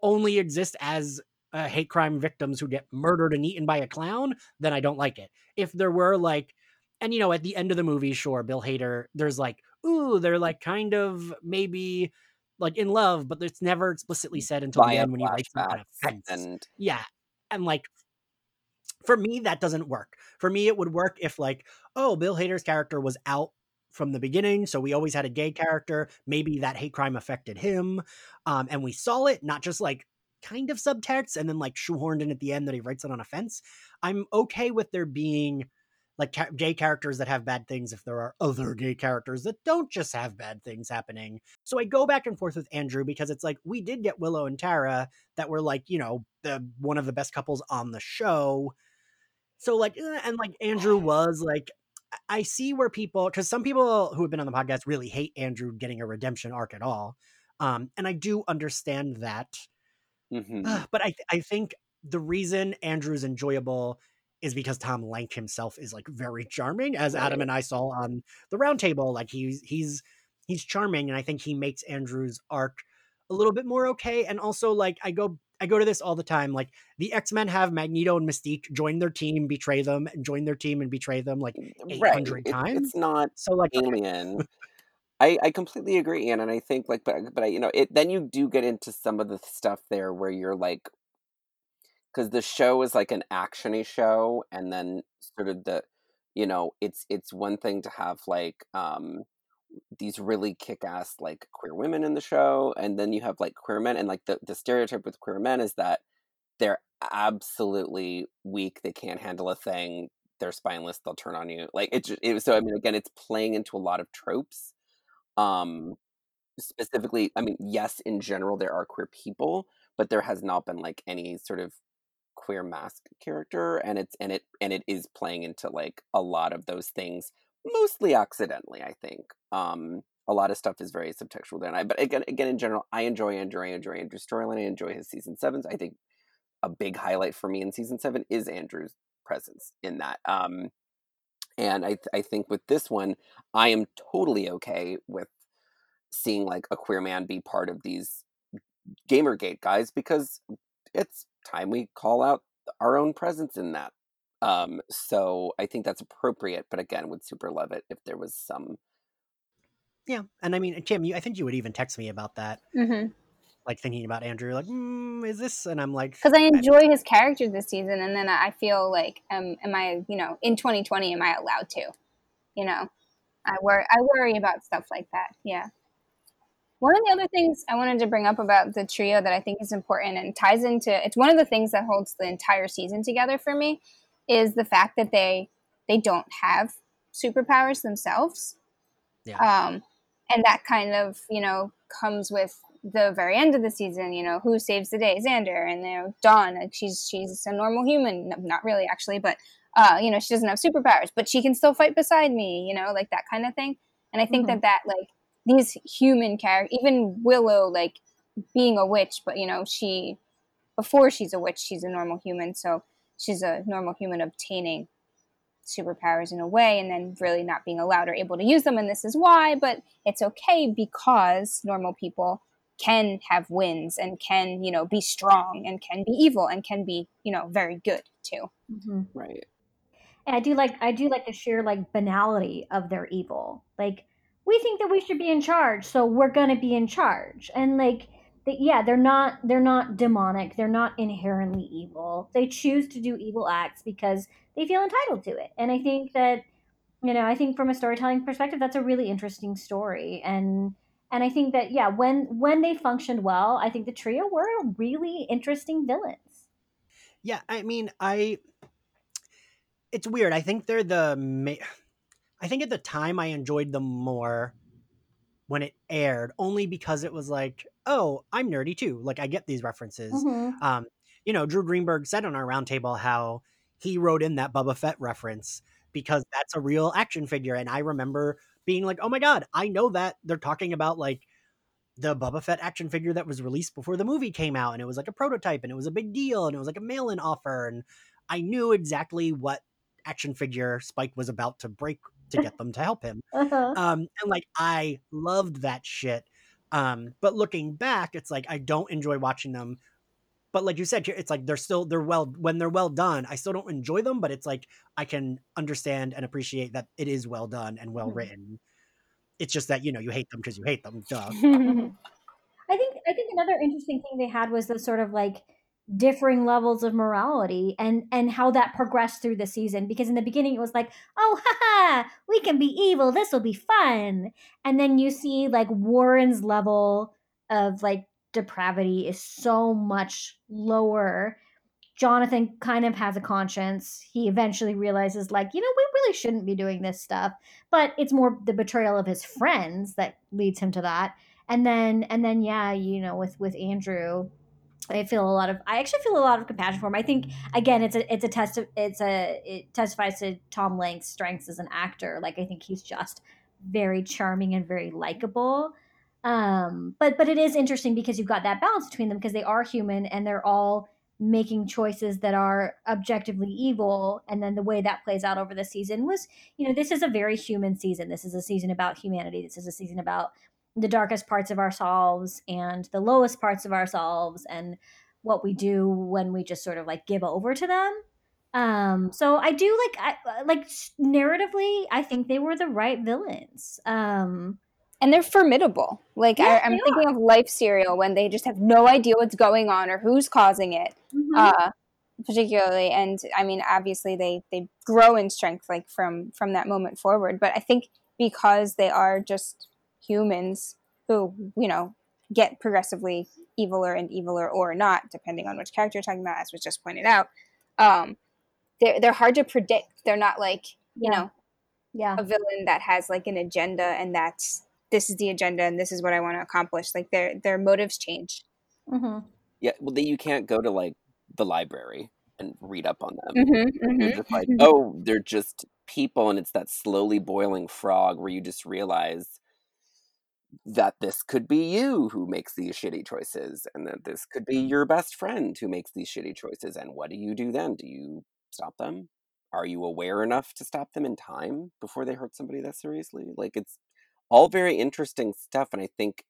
only exist as uh, hate crime victims who get murdered and eaten by a clown, then I don't like it. If there were like, and you know, at the end of the movie, sure, Bill Hader, there's like, ooh, they're like kind of maybe like in love, but it's never explicitly said until the end when he writes them on a flashbacks fence. and Yeah. And like for me, that doesn't work. For me, it would work if like, oh, Bill Hader's character was out from the beginning, so we always had a gay character. Maybe that hate crime affected him, um, and we saw it, not just like kind of subtext and then like shoehorned in at the end that he writes it on a fence. I'm okay with there being like gay characters that have bad things if there are other gay characters that don't just have bad things happening. So I go back and forth with Andrew because it's like we did get Willow and Tara that were like, you know, the one of the best couples on the show. So like eh, and like Andrew was like I- I see where people because some people who have been on the podcast really hate Andrew getting a redemption arc at all. Um, and I do understand that. Mhm. Uh, but I th- I think the reason Andrew's enjoyable is because Tom Lenk himself is like very charming, as Adam and I saw on the roundtable. Like he's he's he's charming, and I think he makes Andrew's arc a little bit more okay. And also, like I go I go to this all the time. Like the X Men have Magneto and Mystique join their team, betray them, and join their team and betray them like eight right. hundred It- times. it's not So like alien. I, I completely agree, Anne, and I think like, but but I, you know, it then you do get into some of the stuff there where you're like, because the show is like an actiony show, and then sort of the, you know, it's it's one thing to have like um these really kick-ass like queer women in the show, and then you have like queer men, and like the the stereotype with queer men is that they're absolutely weak, they can't handle a thing, they're spineless, they'll turn on you, like it. it so I mean, again, it's playing into a lot of tropes um specifically i mean yes in general there are queer people but there has not been like any sort of queer mask character and it's and it and it is playing into like a lot of those things mostly accidentally i think. Um a lot of stuff is very subtextual there and i but again again in general i enjoy andrew i enjoy andrew's storyline i enjoy his season sevens. I think a big highlight for me in season seven is andrew's presence in that. Um and I, th- I think with this one, I am totally okay with seeing like a queer man be part of these Gamergate guys because it's time we call out our own presence in that. Um, so I think that's appropriate, but again, would super love it if there was some. Yeah, and I mean, Tim, you, I think you would even text me about that, because like thinking about Andrew, like, mm, is this? And I'm like, because I enjoy his character this season, and then I feel like, um, am I, you know, in 2020, am I allowed to? You know, I worry, I worry about stuff like that. Yeah. One of the other things I wanted to bring up about the trio that I think is important and ties into it's one of the things that holds the entire season together for me is the fact that they they don't have superpowers themselves. Yeah. Um, and that kind of you know comes with the very end of the season. You know who saves the day, Xander, and you know Dawn. Like she's she's a normal human, No, not really actually, but uh, you know she doesn't have superpowers, but she can still fight beside me. You know like that kind of thing. And I think Mhm. that that like these human characters, even Willow, like being a witch, but you know she before she's a witch, she's a normal human, so she's a normal human obtaining superpowers in a way and then really not being allowed or able to use them and this is why but it's okay because normal people can have wins and can you know be strong and can be evil and can be you know very good too Mhm. Right. And I do like I do like the sheer like banality of their evil. Like we think that we should be in charge, so we're gonna be in charge. And like, they, yeah, they're not they're not demonic. They're not inherently evil. They choose to do evil acts because they feel entitled to it. And I think that you know, I think from a storytelling perspective, that's a really interesting story. And and I think that yeah, when when they functioned well, I think the trio were really interesting villains. Yeah, I mean, I. It's weird. I think they're the. Ma- I think at the time I enjoyed them more when it aired, only because it was like, oh, I'm nerdy too. Like I get these references. Mhm. Um, you know, Drew Greenberg said on our roundtable how he wrote in that Boba Fett reference because that's a real action figure. And I remember being like, oh my God, I know that they're talking about like the Boba Fett action figure that was released before the movie came out. And it was like a prototype and it was a big deal and it was like a mail in offer. And I knew exactly what action figure Spike was about to break to get them to help him. Uh-huh. Um, and like I loved that shit. Um, but looking back, it's like I don't enjoy watching them. But like you said, it's like they're still they're well when they're well done. I still don't enjoy them, but it's like I can understand and appreciate that it is well done and well Mhm. written. It's just that you know you hate them because you hate them. Duh. I think I think another interesting thing they had was the sort of like differing levels of morality and and how that progressed through the season because in the beginning it was like oh haha we can be evil this will be fun and then you see like Warren's level of like depravity is so much lower. Jonathan kind of has a conscience. He eventually realizes like you know we really shouldn't be doing this stuff. But it's more the betrayal of his friends that leads him to that. And then and then yeah you know with with andrew i feel a lot of i actually feel a lot of compassion for him. I think again it's a it's a test of it's a it testifies to tom lenk's strengths as an actor. Like i think he's just very charming and very likable um but but it is interesting because you've got that balance between them because they are human and they're all making choices that are objectively evil. And then the way that plays out over the season was you know this is a very human season. This is a season about humanity. This is a season about the darkest parts of ourselves and the lowest parts of ourselves and what we do when we just sort of like give over to them. Um so i do like i like narratively i think they were the right villains. Um and they're formidable. Like Yeah, I, I'm they thinking of Life Serial when they just have no idea what's going on or who's causing it, mhm. uh, particularly. And I mean, obviously they they grow in strength like from from that moment forward. But I think because they are just humans who you know get progressively eviler and eviler or not, depending on which character you're talking about, as was just pointed out. Um, they're they're hard to predict. They're not like you Yeah. know yeah a villain that has like an agenda and that's this is the agenda and this is what I want to accomplish. Like their their motives change. hmm Yeah, well, then you can't go to like the library and read up on them. Mm-hmm, You're just like, oh, they're just people, and it's that slowly boiling frog where you just realize that this could be you who makes these shitty choices, and that this could be your best friend who makes these shitty choices. And what do you do then? Do you stop them? Are you aware enough to stop them in time before they hurt somebody that seriously? Like, it's all very interesting stuff, and I think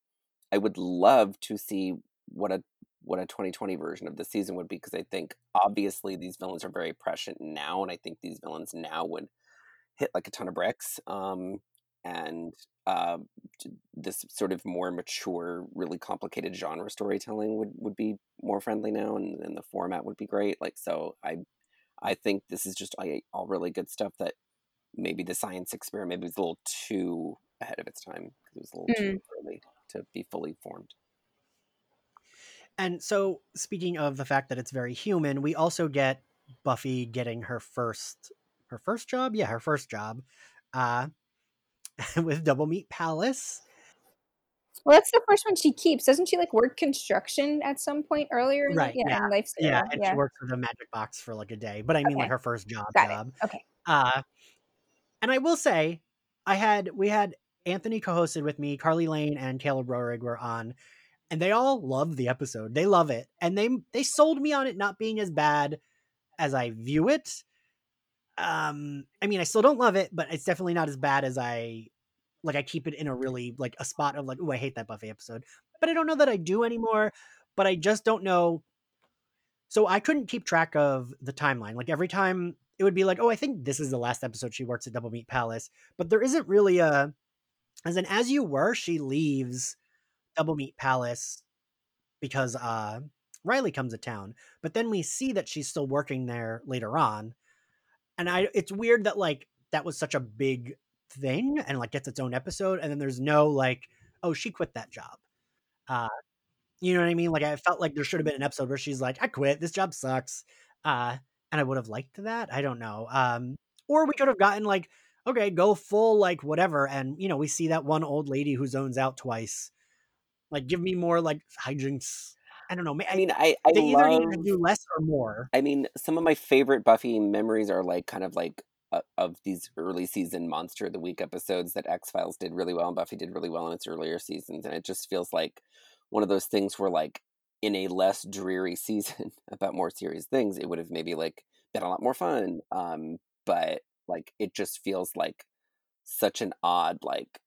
I would love to see what a what a 2020 version of the season would be because I think obviously these villains are very prescient now, and I think these villains now would hit like a ton of bricks. Um, and uh, this sort of more mature, really complicated genre storytelling would, would be more friendly now, and, and the format would be great. Like so, I I think this is just I, all really good stuff that maybe the science experiment was a little too ahead of its time because it was a little too early to be fully formed. And so, speaking of the fact that it's very human, we also get Buffy getting her first her first job, yeah, her first job, uh, with Double Meat Palace. Well, that's the first one she keeps. Doesn't she like work construction at some point earlier? in- Right, Yeah. In life Yeah, and yeah. she works with a magic box for like a day, but I mean like her first job Got it. Okay. Uh, and I will say, I had we had Anthony co-hosted with me, Carly Lane and Caleb Roehrig were on, and they all loved the episode. They love it, and they they sold me on it not being as bad as I view it. Um, I mean, I still don't love it, but it's definitely not as bad as I like. I keep it in a really like a spot of like, oh, I hate that Buffy episode, but I don't know that I do anymore. But I just don't know. So I couldn't keep track of the timeline. Like every time it would be like, oh, I think this is the last episode she works at Double Meat Palace, but there isn't really a. As in, as you were, she leaves Double Meat Palace because uh Riley comes to town, but then we see that she's still working there later on. And I it's weird that like that was such a big thing and like gets its own episode and then there's no like oh she quit that job. Uh you know what I mean? Like I felt like there should have been an episode where she's like I quit, this job sucks. Uh and I would have liked that. I don't know. Um or we could have gotten like okay, go full like whatever and you know, we see that one old lady who zones out twice. Like give me more like hijinks I don't know. I mean, I, I they either love, need to do less or more. I mean, some of my favorite Buffy memories are like kind of like uh, of these early season Monster of the Week episodes that X Files did really well and Buffy did really well in its earlier seasons, and it just feels like one of those things where like in a less dreary season about more serious things, it would have maybe like been a lot more fun. Um, but like it just feels like such an odd like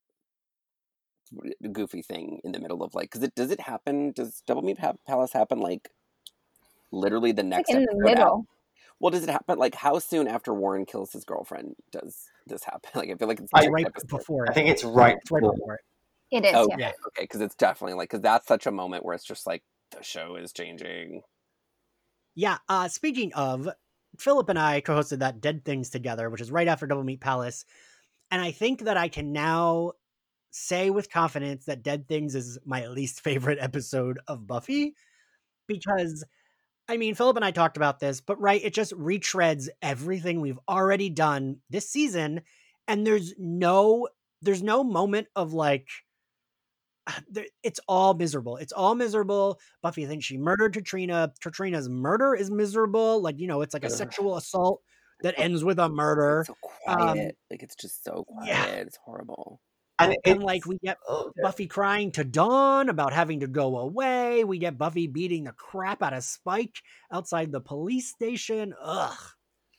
goofy thing in the middle of like because it does it happen does double meat pa- palace happen like literally the next like in the episode out? middle. well does it happen like how soon after warren kills his girlfriend does this happen like i feel like it's I- right episode. before I think it's right It's right before. before it. It is, oh yeah. yeah. okay because it's definitely like because that's such a moment where it's just like the show is changing Yeah. Uh, speaking of, Philip and I co-hosted that Dead Things together, which is right after Double Meat Palace, and I think that I can now say with confidence that Dead Things is my least favorite episode of Buffy because. I mean, Philip and I talked about this, but right, it just retreads everything we've already done this season, and there's no, there's no moment of like, it's all miserable. It's all miserable. Buffy thinks she murdered Katrina. Katrina's murder is miserable. Like, you know, it's like a Ugh. sexual assault that ends with a murder. it's so quiet Um, like it's just so quiet yeah. it's horrible And, And it's, like we get oh, Buffy crying to Dawn about having to go away. We get Buffy beating the crap out of Spike outside the police station. Ugh.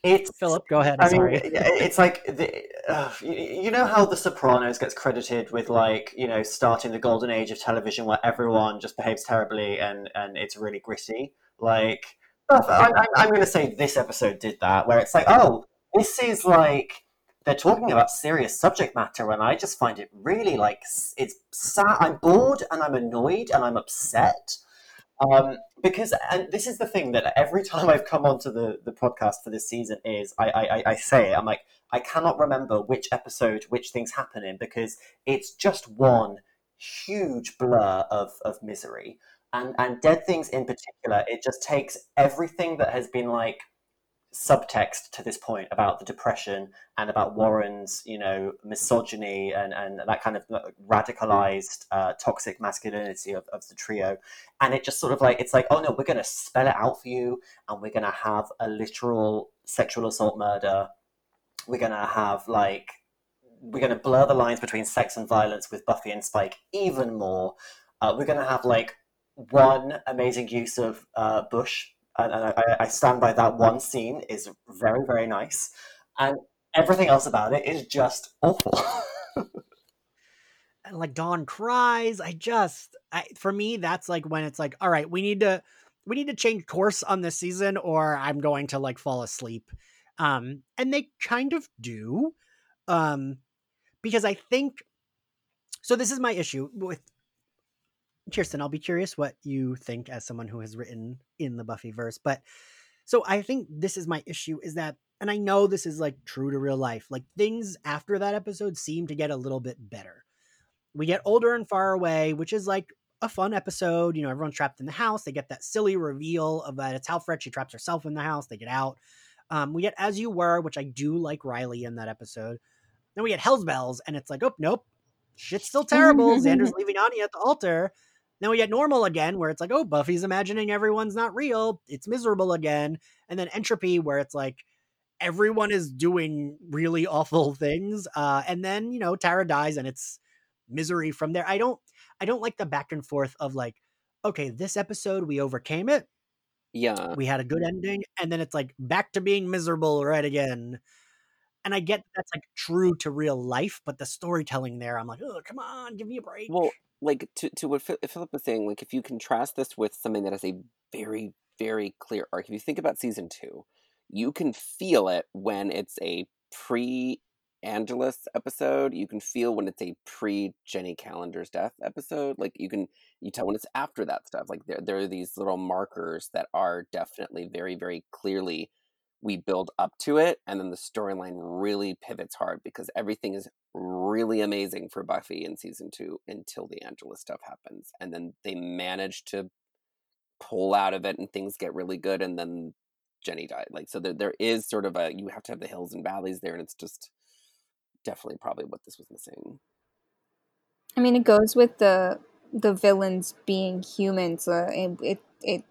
It's Philip, go ahead. I mean, Sorry. it's like the, uh, you, you know how The Sopranos gets credited with like you know starting the golden age of television where everyone just behaves terribly and and it's really gritty. Like I, I, I'm going to say this episode did that, where it's like, oh, this is like they're talking about serious subject matter, and I just find it really like it's sad. I'm bored and I'm annoyed and I'm upset. Um, because and this is the thing that every time I've come onto the, the podcast for this season is I, I, I- say it, I'm like I cannot remember which episode which things happen in because it's just one huge blur of, of misery. And and dead things in particular it just takes everything that has been like subtext to this point about the depression and about Warren's, you know, misogyny and, and that kind of radicalized uh, toxic masculinity of, of the trio. And it just sort of like, it's like, oh no, we're going to spell it out for you and we're going to have a literal sexual assault murder. We're going to have like, we're going to blur the lines between sex and violence with Buffy and Spike even more. Uh, we're going to have like one amazing use of uh, Bush and, and I, I stand by that one scene is very very nice and everything else about it is just awful and like Dawn cries. I just, I, for me, that's like when it's like, all right, we need to, we need to change course on this season, or I'm going to like fall asleep. Um, and they kind of do, um, because I think. So this is my issue with Kirsten. I'll be curious what you think as someone who has written in the Buffy verse. but so I think this is my issue is that, and I know this is like true to real life. Like things after that episode seem to get a little bit better we get older and far away, which is like a fun episode. You know, everyone's trapped in the house. They get that silly reveal of that it's Halfrek. She traps herself in the house. They get out. Um, we get As You Were, which I do like Riley in that episode. Then we get Hell's Bells, and it's like, oh, nope. Shit's still terrible. Xander's leaving Anya at the altar. Then we get Normal again, where it's like, oh, Buffy's imagining everyone's not real. It's miserable again. And then Entropy, where it's like, everyone is doing really awful things. Uh, and then, you know, Tara dies, and it's misery from there. I don't I don't like the back and forth of like, okay, this episode we overcame it. yeah We had a good ending and then it's like back to being miserable right again. And I get that's like true to real life, but the storytelling there, I'm like, oh, come on, give me a break. Well, like to to what Philip was saying, like if you contrast this with something that has a very very clear arc, if you think about season two, you can feel it when it's a pre Angelus episode. You can feel when it's a pre Jenny Calendar's death episode. Like you can you tell when it's after that stuff. Like there there are these little markers that are definitely very very clearly we build up to it and then the storyline really pivots hard because everything is really amazing for Buffy in season 2 until the Angelus stuff happens and then they manage to pull out of it and things get really good and then Jenny died like so there, there is sort of a you have to have the hills and valleys there and it's just definitely probably what this was missing I mean, it goes with the the villains being humans. Uh, it, it it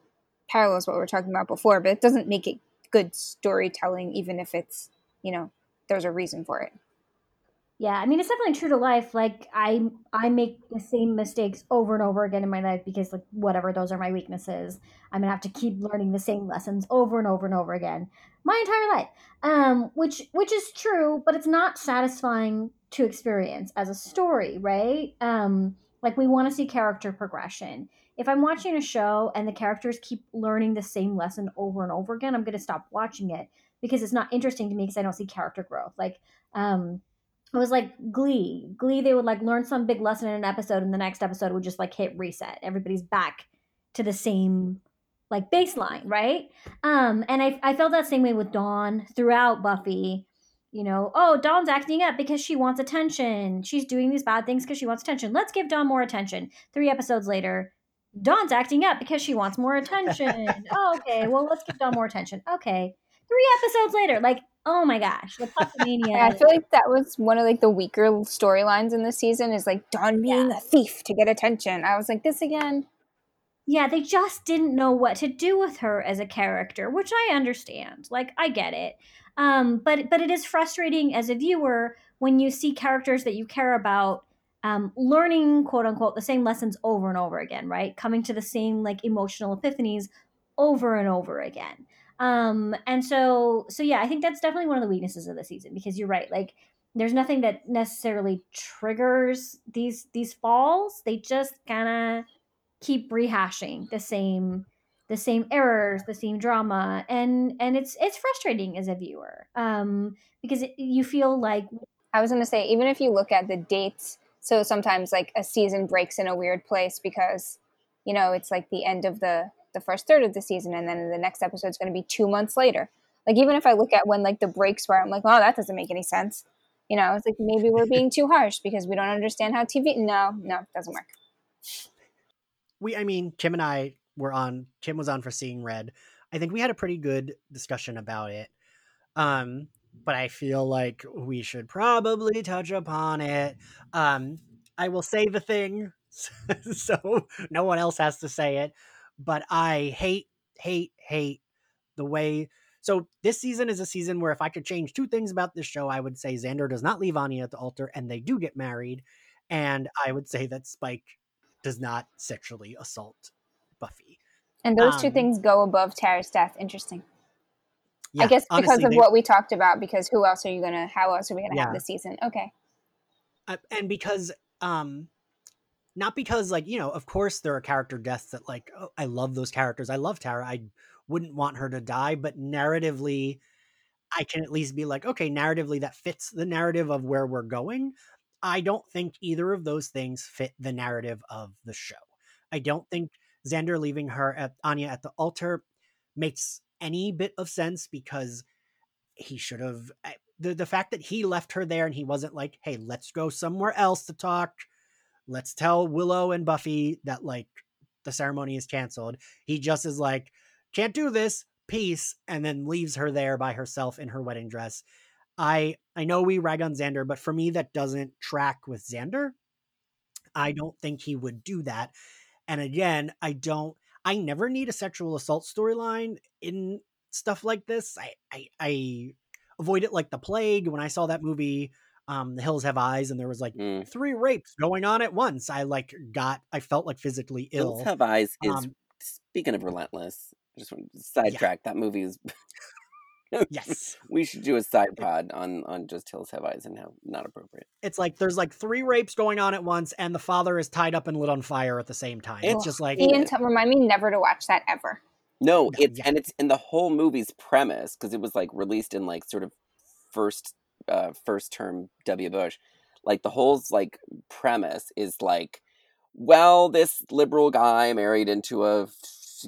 parallels what we were talking about before, but it doesn't make it good storytelling, even if it's you know there's a reason for it. Yeah, I mean it's definitely true to life. Like I I make the same mistakes over and over again in my life because like whatever those are my weaknesses. I'm gonna have to keep learning the same lessons over and over and over again my entire life. Um, which which is true, but it's not satisfying to experience as a story, right? Um, like we want to see character progression. If I'm watching a show and the characters keep learning the same lesson over and over again, I'm gonna stop watching it because it's not interesting to me because I don't see character growth. Like um it was like Glee. Glee, they would like learn some big lesson in an episode, and the next episode would just like hit reset. Everybody's back to the same like baseline, right? Um, and I I felt that same way with Dawn throughout Buffy. You know, oh, Dawn's acting up because she wants attention. She's doing these bad things because she wants attention. Let's give Dawn more attention. Three episodes later, Dawn's acting up because she wants more attention. oh, okay. Well, let's give Dawn more attention. Okay. Three episodes later, like oh my gosh, the Puckamania. I feel like that was one of like the weaker storylines in the season is like Dawn being yeah. a thief to get attention. I was like, this again. Yeah, they just didn't know what to do with her as a character, which I understand. Like, I get it. Um, but but it is frustrating as a viewer when you see characters that you care about um, learning quote unquote the same lessons over and over again, right? Coming to the same like emotional epiphanies over and over again. Um, and so, so yeah, I think that's definitely one of the weaknesses of the season because you're right. Like, there's nothing that necessarily triggers these these falls. They just kind of keep rehashing the same the same errors, the same drama, and and it's it's frustrating as a viewer um, because it, you feel like I was going to say even if you look at the dates, so sometimes like a season breaks in a weird place because you know it's like the end of the the first third of the season and then the next episode is going to be two months later. Like even if i look at when like the breaks were i'm like oh that doesn't make any sense. You know it's like maybe we're being too harsh because we don't understand how tv no no it doesn't work. We i mean kim and i were on kim was on for seeing red. I think we had a pretty good discussion about it. Um but i feel like we should probably touch upon it um i will say the thing so no one else has to say it but I hate, hate, hate the way. So this season is a season where if I could change two things about this show, I would say Xander does not leave Anya at the altar and they do get married. And I would say that Spike does not sexually assault Buffy. And those um, two things go above Tara's death. Interesting. Yeah, I guess because honestly, of what we talked about, because who else are you gonna how else are we gonna yeah. have the season? Okay. Uh, and because um not because like you know of course there are character deaths that like oh, i love those characters i love tara i wouldn't want her to die but narratively i can at least be like okay narratively that fits the narrative of where we're going i don't think either of those things fit the narrative of the show i don't think xander leaving her at anya at the altar makes any bit of sense because he should have eh, the, the fact that he left her there and he wasn't like hey let's go somewhere else to talk let's tell Willow and Buffy that like the ceremony is canceled. He just is like, can't do this, peace, and then leaves her there by herself in her wedding dress. I I know we rag on Xander, but for me that doesn't track with Xander. I don't think he would do that. And again, I don't I never need a sexual assault storyline in stuff like this. I, I I avoid it like the plague. When I saw that movie um the hills have eyes and there was like mm. three rapes going on at once i like got i felt like physically ill hills have eyes is um, speaking of relentless I just want to sidetrack yeah. that movie is yes. We should do a side pod on on just hills have eyes and how not appropriate. It's like there's like three rapes going on at once and the father is tied up and lit on fire at the same time. It's, just like ian t- remind me never to watch that ever. No it's yeah. and it's in the whole movie's premise because it was like released in like sort of first uh, first term W. Bush, like the whole like premise is like, well, this liberal guy married into a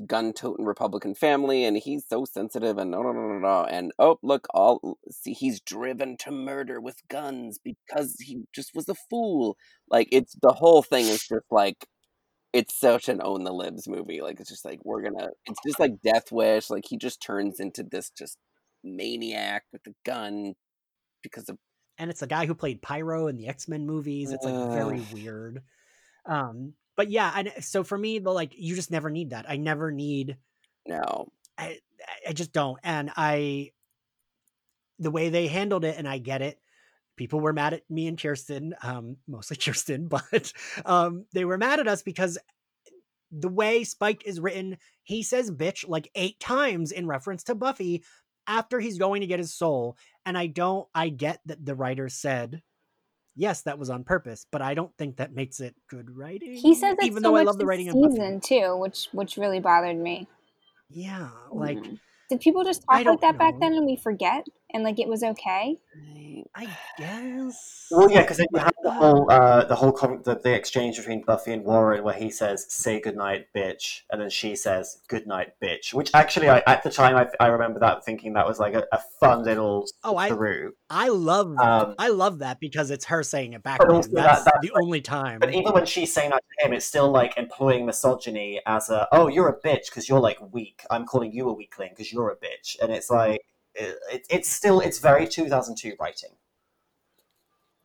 gun toting Republican family, and he's so sensitive, and no, no, no, no, no, and oh, look, all see, he's driven to murder with guns because he just was a fool. Like it's the whole thing is just like it's such an own the libs movie. Like it's just like we're gonna. It's just like Death Wish. Like he just turns into this just maniac with a gun because of and it's the guy who played Pyro in the X Men movies. It's like uh, very weird. Um, but yeah, and so for me, the like you just never need that. I never need No. I I just don't. And I the way they handled it, and I get it. People were mad at me and Kirsten, um, mostly Kirsten, but um, they were mad at us because the way Spike is written, he says bitch like eight times in reference to Buffy after he's going to get his soul. And I don't, I get that the writer said, yes, that was on purpose, but I don't think that makes it good writing. He says that even so though I love the writing season too, which which really bothered me. Yeah, like Mhm. Did people just talk like that back then and we forget and like it was okay? I guess. Well, yeah, because then you have the whole uh, the whole com- the, the exchange between Buffy and Warren where he says "Say goodnight, bitch," and then she says "Goodnight, bitch," which actually, I, at the time, I, I remember that thinking that was like a, a fun little Oh, I- through. I love Um, I love that because it's her saying it back. But to him. also that- That's that's the only time. But even when she's saying that to him, it's still like employing misogyny as a "Oh, you're a bitch because you're like weak. I'm calling you a weakling because you're a bitch," and it's like it, it, it's still it's very 2002 writing.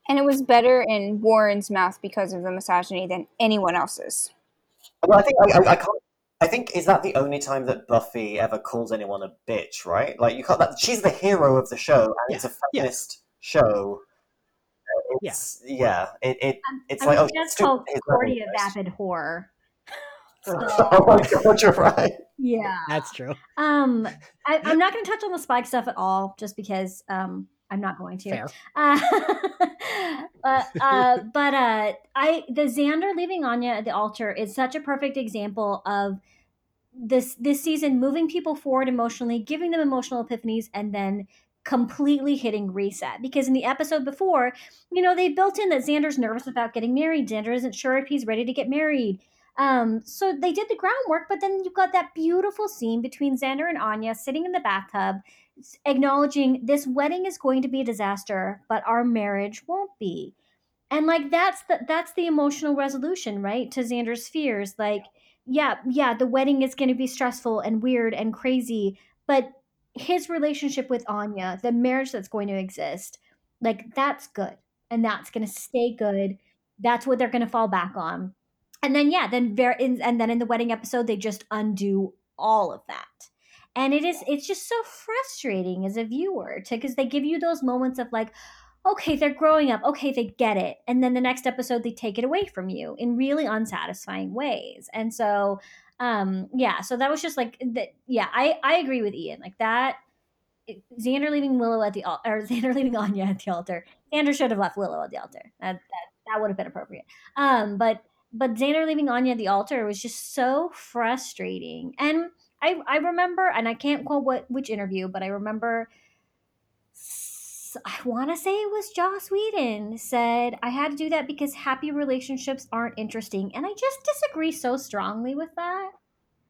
And it was better in Warren's mouth because of the misogyny than anyone else's. Well, I think I, I, I can't. I think is that the only time that Buffy ever calls anyone a bitch, right? Like you can't. That, she's the hero of the show, and it's a Yeah, feminist show. Uh, It's, yeah. It, it it's I like think oh, that's stupid, called his love Cordia interest. Vapid Horror. oh my god, you're right. Yeah. That's true. Um, I, I'm not going to touch on the Spike stuff at all, just because um, I'm not going to. Fair. Uh, uh, uh, but uh, I the Xander leaving Anya at the altar is such a perfect example of this this season moving people forward emotionally, giving them emotional epiphanies, and then completely hitting reset. Because in the episode before, you know, they built in that Xander's nervous about getting married. Xander isn't sure if he's ready to get married. Um, so they did the groundwork, but then you've got that beautiful scene between Xander and Anya sitting in the bathtub, acknowledging this wedding is going to be a disaster, but our marriage won't be. And like that's the that's the emotional resolution, right? To Xander's fears. Like, yeah, yeah, the wedding is gonna be stressful and weird and crazy, but his relationship with Anya, the marriage that's going to exist, like that's good. And that's gonna stay good. That's what they're gonna fall back on and then yeah then very in, and then in the wedding episode they just undo all of that and it is it's just so frustrating as a viewer to because they give you those moments of like okay they're growing up okay they get it and then the next episode they take it away from you in really unsatisfying ways and so um yeah so that was just like that yeah i i agree with ian like that Xander leaving Willow at the or Xander leaving Anya at the altar. Xander should have left Willow at the altar. That that, that would have been appropriate. Um, but but Xander leaving Anya at the altar was just so frustrating. And I I remember, and I can't quote what which interview, but I remember. I want to say it was Joss Whedon said I had to do that because happy relationships aren't interesting, and I just disagree so strongly with that.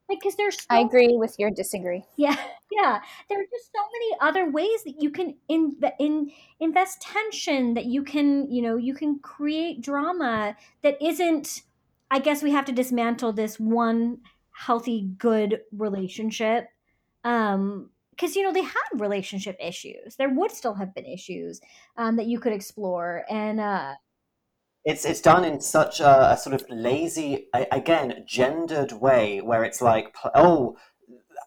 Like, because there's so I agree with your disagree. yeah, yeah. There are just so many other ways that you can in, in invest tension. That you can, you know, you can create drama that isn't. I guess we have to dismantle this one healthy, good relationship. Um, because you know they had relationship issues. There would still have been issues um, that you could explore, and uh, It's it's done in such a, a sort of lazy, a- again, gendered way where it's like, oh,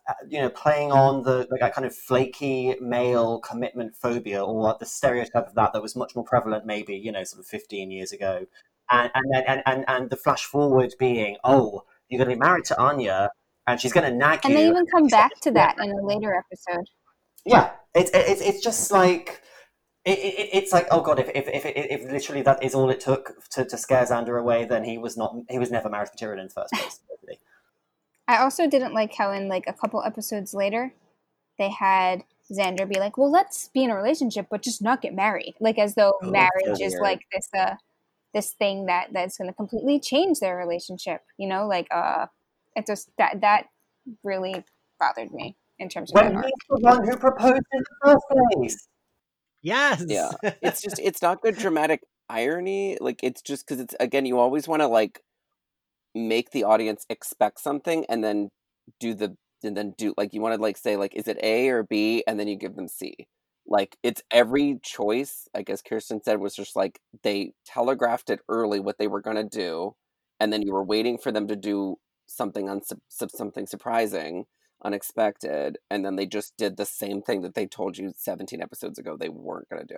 uh, you know, playing on the like, that kind of flaky male commitment phobia or the stereotype of that that was much more prevalent, maybe you know, sort of fifteen years ago, and and then and, and and the flash forward being, oh, you're going to be married to Anya, and she's going to nag And you. they even come back to that in a later episode. Yeah, it's it's it's just like it, it, it's like oh god, if if, if if literally that is all it took to, to scare Xander away, then he was not he was never marriage material in the first place. I also didn't like how in like a couple episodes later, they had Xander be like, "Well, let's be in a relationship, but just not get married," like as though Oh, marriage is like this uh this thing that that's going to completely change their relationship. You know, like uh, it just that that really bothered me in terms of When that he's the one who proposed in the first place. Yes. Yeah. it's just it's not good dramatic irony like it's just because it's again you always want to like make the audience expect something and then do the and then do like you want to like say like is it a or b and then you give them c like it's every choice i guess kirsten said was just like they telegraphed it early what they were going to do and then you were waiting for them to do something unsu- something surprising, unexpected, and then they just did the same thing that they told you 17 episodes ago they weren't going to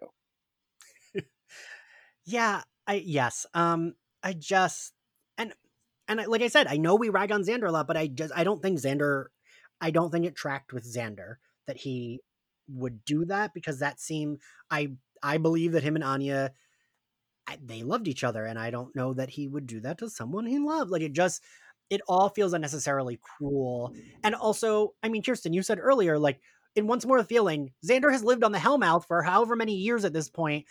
do. yeah, I yes. Um I just and and I, like I said, I know we rag on Xander a lot, but I just I don't think Xander I don't think it tracked with Xander that he would do that because that seemed I I believe that him and Anya they loved each other and I don't know that he would do that to someone he loved. Like it just it all feels unnecessarily cruel. And also, I mean, Kirsten, you said earlier, like in Once More the Feeling, Xander has lived on the Hellmouth for however many years at this point,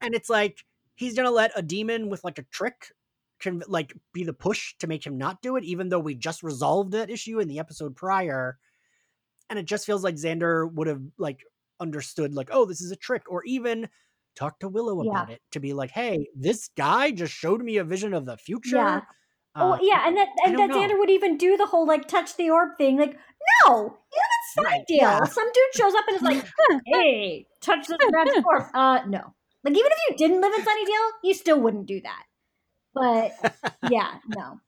and it's like he's gonna let a demon with like a trick can like be the push to make him not do it, even though we just resolved that issue in the episode prior. And it just feels like Xander would have like understood, like, oh, this is a trick, or even talk to Willow about Yeah. it to be like, hey, this guy just showed me a vision of the future. Yeah. oh Uh, yeah, and that and that know. Xander would even do the whole like touch the orb thing. Like, no, you have a side Right, deal. yeah. Some dude shows up and is like, hey, touch the magic orb. Uh, no. Like even if you didn't live in Sunnydale, you still wouldn't do that. But yeah, no.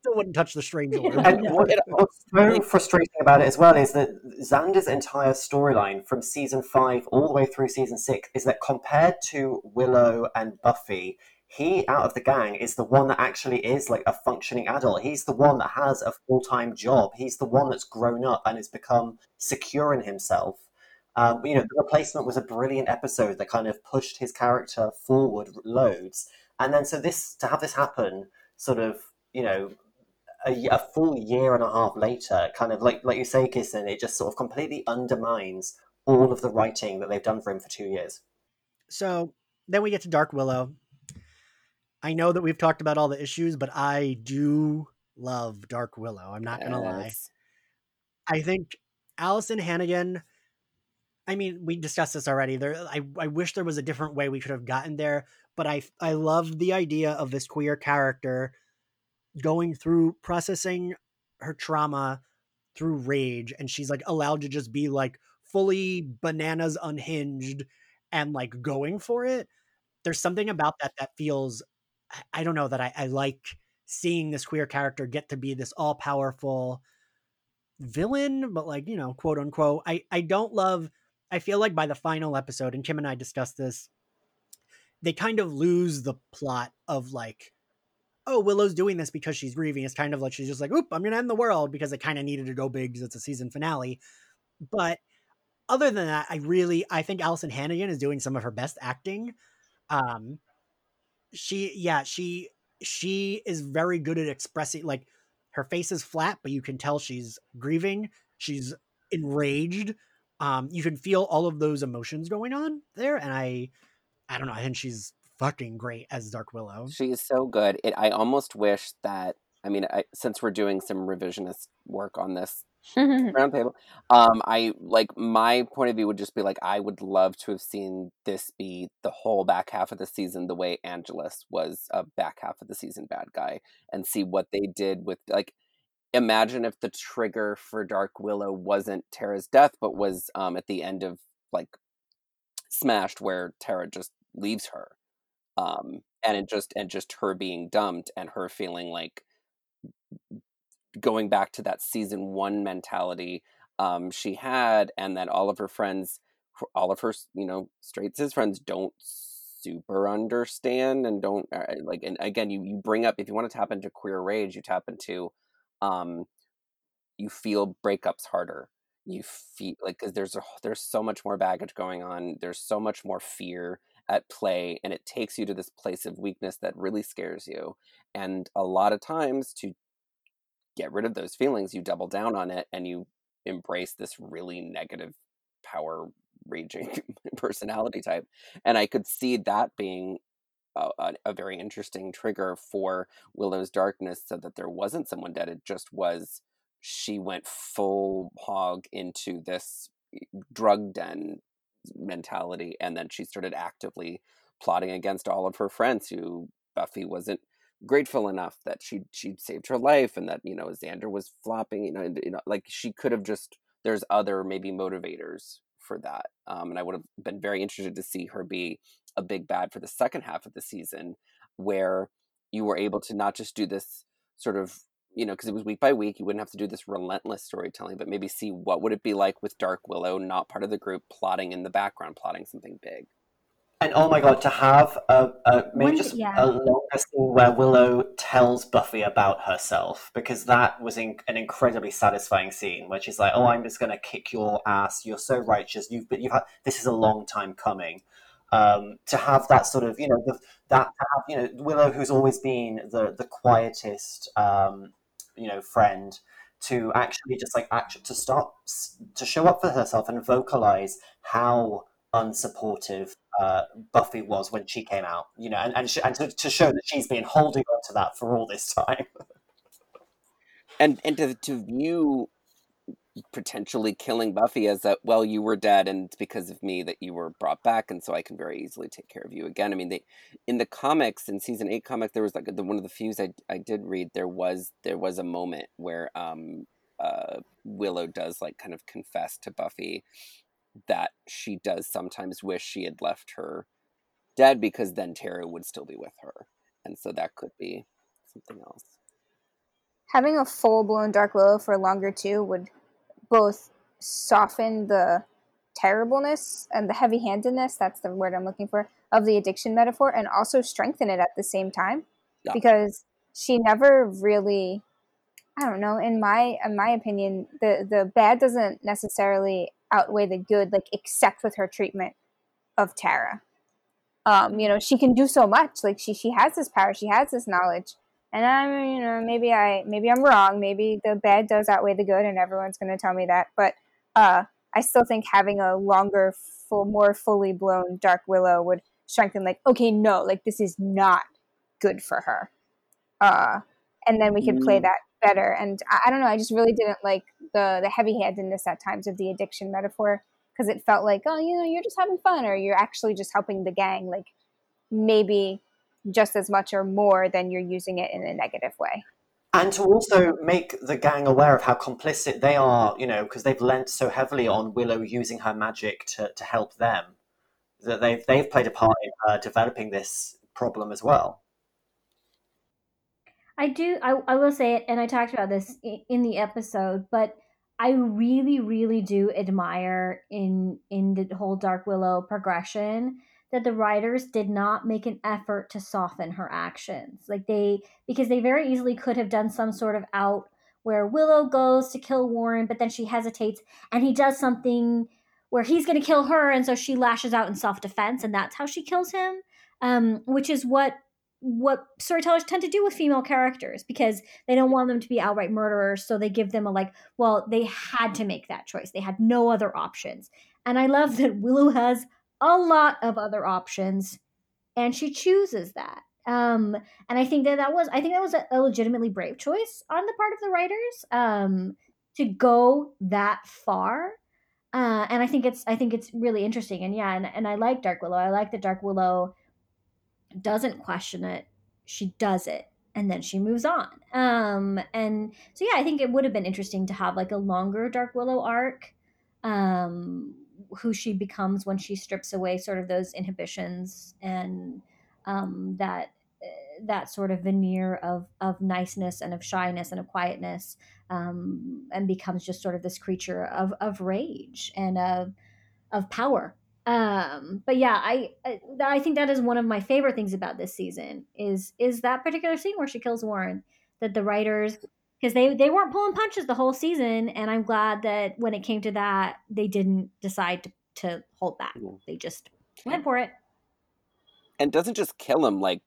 still wouldn't touch the strange orb. And No. what, what's so frustrating about it as well is that Xander's entire storyline from season five all the way through season six is that compared to Willow and Buffy, he out of the gang is the one that actually is like a functioning adult. He's the one that has a full time job. He's the one that's grown up and has become secure in himself. Um, you know, the replacement was a brilliant episode that kind of pushed his character forward loads. And then so this to have this happen, sort of, you know, a full year and a half later, kind of like like you say, Kiersten, it just sort of completely undermines all of the writing that they've done for him for two years. So then we get to Dark Willow. I know that we've talked about all the issues, but I do love Dark Willow. I'm not gonna lie. I think Alyson Hannigan. I mean, we discussed this already. There, I, I wish there was a different way we could have gotten there, but I, I love the idea of this queer character going through processing her trauma through rage, and she's like allowed to just be like fully bananas, unhinged, and like going for it. There's something about that that feels, I- don't know, that I, I like seeing this queer character get to be this all powerful villain, but like, you know, quote unquote. I, I don't love, I feel like by the final episode, and Kim and I discussed this, they kind of lose the plot of like, oh, Willow's doing this because she's grieving. It's kind of like she's just like, oop, I'm to end the world because it kind of needed to go big because it's a season finale. But other than that, I really, I think Alyson Hannigan is doing some of her best acting. Um, she, yeah, she, she is very good at expressing like her face is flat, but you can tell she's grieving. She's enraged. Um, you can feel all of those emotions going on there, and I, I don't know. I think she's fucking great as Dark Willow. She is so good. It, I almost wish that. I mean, I, since we're doing some revisionist work on this roundtable, um, I like my point of view would just be like I would love to have seen this be the whole back half of the season the way Angelus was a back half of the season bad guy, and see what they did with like. Imagine if the trigger for Dark Willow wasn't Tara's death, but was um, at the end of like Smashed, where Tara just leaves her um and it just and just her being dumped and her feeling like going back to that season one mentality um she had and that all of her friends all of her you know straight cis friends don't super understand and don't uh, like and again you you bring up if you want to tap into queer rage you tap into um you feel breakups harder you feel like because there's a, there's so much more baggage going on there's so much more fear at play and it takes you to this place of weakness that really scares you and a lot of times to get rid of those feelings you double down on it and you embrace this really negative power raging personality type and i could see that being a, a, a very interesting trigger for willow's darkness so that there wasn't someone dead it just was she went full hog into this drug den mentality and then she started actively plotting against all of her friends who buffy wasn't grateful enough that she she saved her life and that you know xander was flopping you know, and, you know like she could have just there's other maybe motivators for that um, and i would have been very interested to see her be a big bad for the second half of the season where you were able to not just do this sort of you know because it was week by week you wouldn't have to do this relentless storytelling but maybe see what would it be like with dark willow not part of the group plotting in the background plotting something big And oh my god, to have a, a maybe One- just yeah. a longer scene where Willow tells Buffy about herself because that was in, an incredibly satisfying scene where she's like, "Oh, I'm just gonna kick your ass. You're so righteous. You've but you've had this is a long time coming." Um, to have that sort of you know the, that have, you know Willow, who's always been the the quietest um, you know friend, to actually just like act to stop to show up for herself and vocalize how unsupportive uh, Buffy was when she came out, you know, and and, sh- and to, to show that she's been holding on to that for all this time. and and to to view potentially killing Buffy as that well you were dead and it's because of me that you were brought back and so I can very easily take care of you again. I mean they in the comics in season 8 comic there was like the one of the few I I did read there was there was a moment where um uh Willow does like kind of confess to Buffy that she does sometimes wish she had left her dead because then Tara would still be with her. And so that could be something else. having a full blown Dark Willow for longer too would both soften the terribleness and the heavy handedness that's the word I'm looking for of the addiction metaphor and also strengthen it at the same time Yeah. because she never really I don't know in my in my opinion the the bad doesn't necessarily outweigh the good like except with her treatment of Tara um you know she can do so much like she she has this power she has this knowledge and I'm, you know, maybe I, maybe I'm wrong. Maybe the bad does outweigh the good, and everyone's going to tell me that. But uh, I still think having a longer, full, more fully blown Dark Willow would strengthen. Like, okay, no, like this is not good for her. Uh, and then we could play Mm. that better. And I, I don't know. I just really didn't like the the heavy handedness at times of the addiction metaphor because it felt like, oh, you know, you're just having fun, or you're actually just helping the gang. Like maybe just as much or more than you're using it in a negative way. and to also make the gang aware of how complicit they are, you know, because they've lent so heavily on Willow using her magic to, to help them, that they've they've played a part in uh, developing this problem as well. I do. I, I will say it, and I talked about this in the episode, but I really, really do admire in in the whole Dark Willow progression that the writers did not make an effort to soften her actions. Like they, because they very easily could have done some sort of out where Willow goes to kill Warren, but then she hesitates, and he does something where he's going to kill her, and so she lashes out in self defense, and that's how she kills him. Um, which is what what storytellers tend to do with female characters because they don't want them to be outright murderers so they give them a like well they had to make that choice they had no other options and i love that willow has a lot of other options and she chooses that. Um and i think that that was i think that was a, legitimately brave choice on the part of the writers um to go that far. Uh and i think it's i think it's really interesting and yeah and, and i like dark willow. I like that dark willow doesn't question it. She does it and then she moves on. Um and so yeah i think it would have been interesting to have like a longer dark willow arc um who she becomes when she strips away sort of those inhibitions and um that uh, that sort of veneer of of niceness and of shyness and of quietness um and becomes just sort of this creature of of rage and of of power. Um but yeah I, I i think that is one of my favorite things about this season is is that particular scene where she kills warren that the writers because they they weren't pulling punches the whole season and i'm glad that when it came to that they didn't decide to, to hold back they just went for it and doesn't just kill him like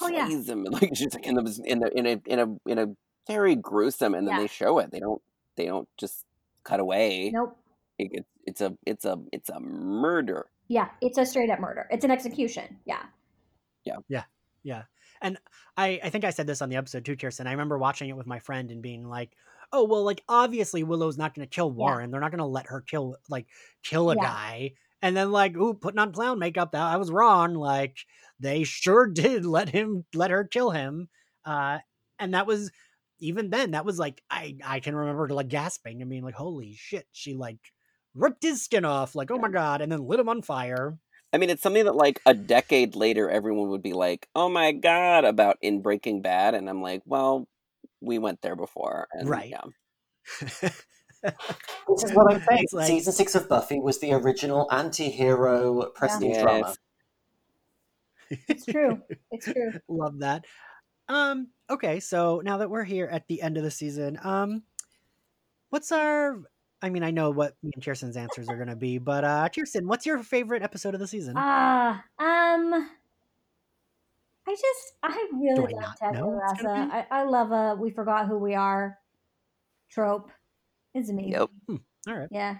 Oh, yeah. him like just in the in a in a in a in a very gruesome and then Yeah. they show it they don't they don't just cut away nope it, it- it's a it's a it's a murder yeah it's a straight up murder it's an execution Yeah. Yeah. yeah Yeah. And I, I think I said this on the episode too, Kiersten. I remember watching it with my friend and being like, oh, well, like, obviously Willow's not going to kill Warren. They're not going to let her kill, like, kill a Yeah. guy. And then, like, ooh, putting on clown makeup, that I was wrong. Like, they sure did let him, let her kill him. Uh, and that was, even then, that was like, I, I can remember like gasping. I mean, like, holy shit. She, like, ripped his skin off. Like, oh my God. And then lit him on fire. I mean, it's something that like a decade later, everyone would be like, "Oh my god!" about in Breaking Bad, and I'm like, well, we went there before, and, Right. Yeah. This is what I'm saying. Like- Season six of Buffy was the original anti-hero prestige Yes. drama. It's true. It's true. Love that. Um, okay, so now that we're here at the end of the season, um, what's our I mean, I know what me and Kiersten's answers are gonna be, but uh Kiersten, what's your favorite episode of the season? Ah, um, I just I really I love not Tabula know what's Rasa. gonna be? I, I love a we forgot who we are trope. It's amazing. Yep. All right. Yeah.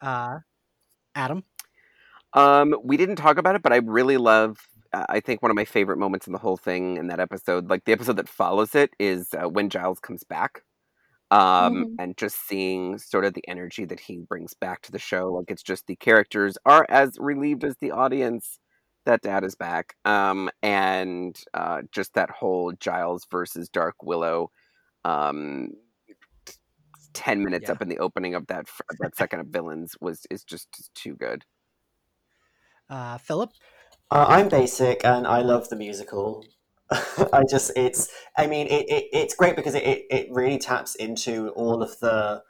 Uh Adam. Um, we didn't talk about it, but I really love. Uh, I think one of my favorite moments in the whole thing in that episode, like the episode that follows it, is uh, when Giles comes back, um, Mhm. and just seeing sort of the energy that he brings back to the show. Like it's just the characters are as relieved as the audience that Dad is back, um, and uh, just that whole Giles versus Dark Willow. Um, 10 minutes Yeah. up in the opening of that f- that second of villains was is just too good Uh Philip. Uh, I'm basic and I love the musical. I just it's I mean it, it it's great because it, it, really taps into all of the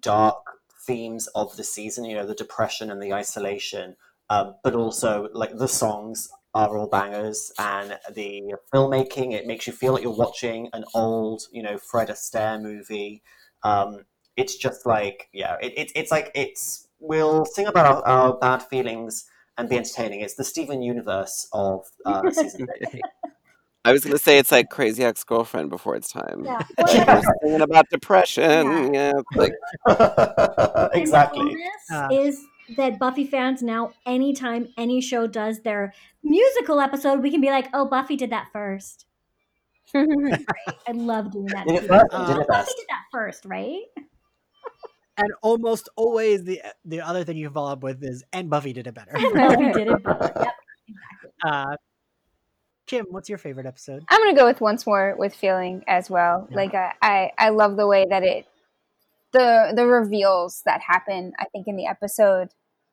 dark themes of the season, you know, the depression and the isolation. Um, but also like the songs are all bangers and the filmmaking, it makes you feel like you're watching an old, you know, Fred Astaire movie. Um, it's just like yeah, it, it, it's like it's we'll sing about our, our bad feelings and be entertaining. It's the Steven Universe of uh, season. I was gonna say it's like Crazy Ex Girlfriend before its time. Yeah. We're Well, singing about depression. Yeah, it's like exactly. Uh, is that Buffy fans now, anytime any show does their musical episode, we can be like, "Oh, Buffy did that first. I love doing that. Did too. first, Uh, did Buffy did that first, right? And almost always the the other thing you can follow up with is and Buffy did it better. Buffy did it better. Yep. Exactly. uh Kim, what's your favorite episode? I'm gonna go with once more with feeling as well. Yeah. Like I, I, I love the way that it, the the reveals that happen. I think in the episode,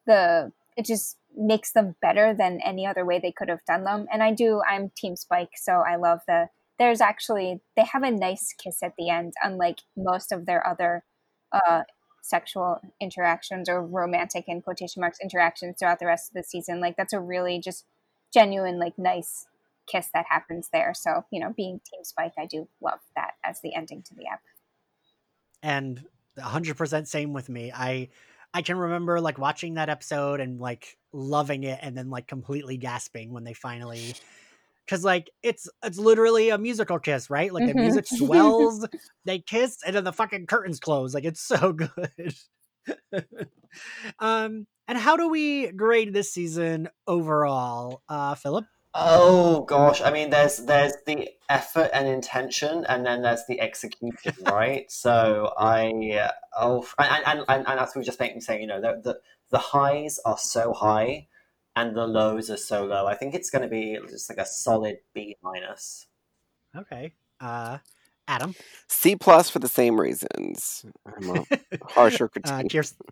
the it just makes them better than any other way they could have done them. And I do. I'm Team Spike, so I love the. There's actually they have a nice kiss at the end, unlike most of their other uh, sexual interactions or romantic in quotation marks interactions throughout the rest of the season. Like that's a really just genuine, like nice kiss that happens there. So, you know, being Team Spike, I do love that as the ending to the app. and 100% same with me i i can remember like watching that episode and like loving it and then like completely gasping when they finally because like it's it's literally a musical kiss right like the Mhm. music swells they kiss and then the fucking curtains close like it's so good um and how do we grade this season overall uh philip Oh gosh, I mean, there's there's the effort and intention, and then there's the execution, right? So I uh, oh, and and, and, and as we were just making saying, you know, the, the the highs are so high, and the lows are so low. I think it's going to be just like a solid B minus. okay uh adam C plus for the same reasons. I'm a harsher uh critique. kiersten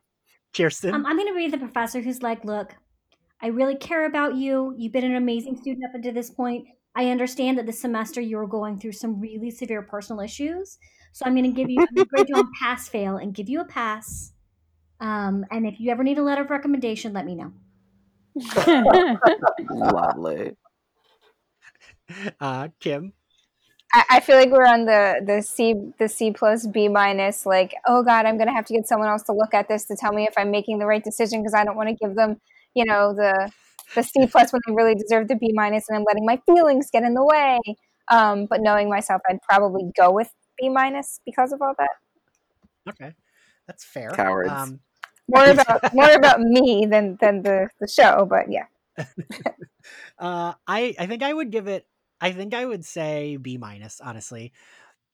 kiersten Um, I'm going to be the professor who's like, look, I really care about you. You've been an amazing student up until this point. I understand that this semester you were going through some really severe personal issues. So I'm going to give you, I'm going to grade you on pass fail and give you a pass. Um, and if you ever need a letter of recommendation, let me know. Lovely. uh kim I, I feel like we're on the the C the C plus B minus. Like, oh God, I'm gonna have to get someone else to look at this to tell me if I'm making the right decision because I don't want to give them, you know, the the C plus when I really deserve the B minus, and I'm letting my feelings get in the way. Um, but knowing myself, I'd probably go with B minus because of all that. Okay, that's fair. Cowards. Um, More about more about me than than the the show. But yeah, uh, I I think I would give it. I think I would say B minus, honestly,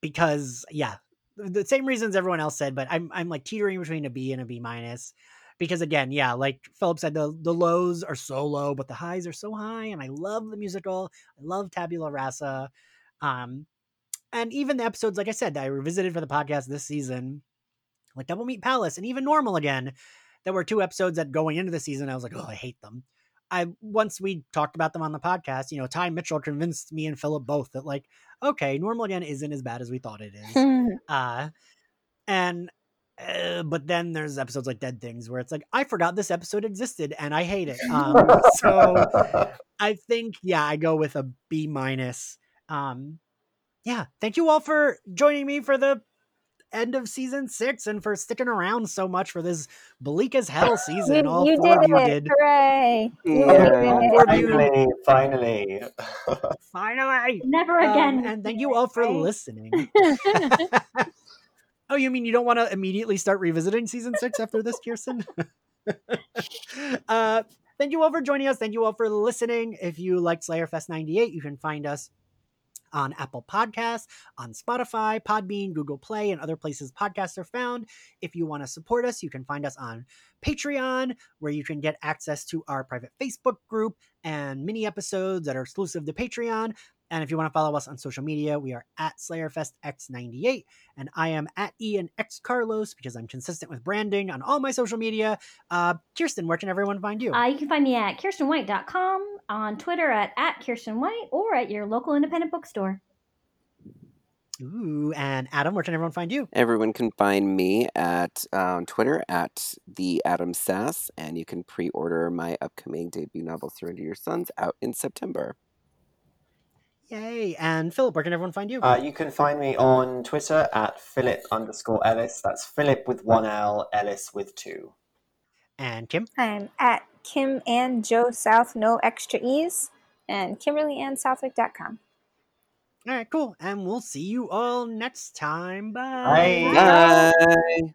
because yeah, the same reasons everyone else said. But I'm I'm like teetering between a B and a B minus, because again, yeah, like Philip said, the the lows are so low, but the highs are so high, and I love the musical. I love Tabula Rasa. Um, and even the episodes, like I said, that I revisited for the podcast this season, like Double Meat Palace and even Normal again, that were two episodes that going into the season, I was like, oh, I hate them. I once we talked about them on the podcast, you know, Ty Mitchell convinced me and Philip both that like, okay, normal again isn't as bad as we thought it is. uh, and uh, but then there's episodes like Dead Things where it's like I forgot this episode existed and I hate it. Um, so I think yeah, I go with a B minus. Um, yeah, thank you all for joining me for the end of season six and for sticking around so much for this bleak as hell season. you, all you four did of you it! did. Hooray! You Yeah. did it. finally, finally. Finally. Never Um, again. and thank you all for listening. Oh, you mean you don't want to immediately start revisiting season six after this, Kiersten? uh, thank you all for joining us. Thank you all for listening. If you liked Slayerfest 98, you can find us on Apple Podcasts, on Spotify, Podbean, Google Play, and other places podcasts are found. If you want to support us, you can find us on Patreon, where you can get access to our private Facebook group and mini episodes that are exclusive to Patreon. And if you want to follow us on social media, we are at SlayerFestX98, and I am at Ian X Carlos because I'm consistent with branding on all my social media. Uh, Kiersten, where can everyone find you? Uh, you can find me at kierstenwhite.com, on Twitter at, at kierstenwhite, or at your local independent bookstore. Ooh, and Adam, where can everyone find you? Everyone can find me at on Twitter at the Adam Sass, and you can pre-order my upcoming debut novel "Surrender Your Sons" out in September. Yay! And Philip, where can everyone find you? Uh, you can find me on Twitter at Philip underscore Ellis. That's Philip with one L, Ellis with two. and Kim? I'm at Kim and Joe South, no extra E's, and KimberlyAnnSouthwick.com. All right, cool. And we'll see you all next time. Bye. Bye. Bye.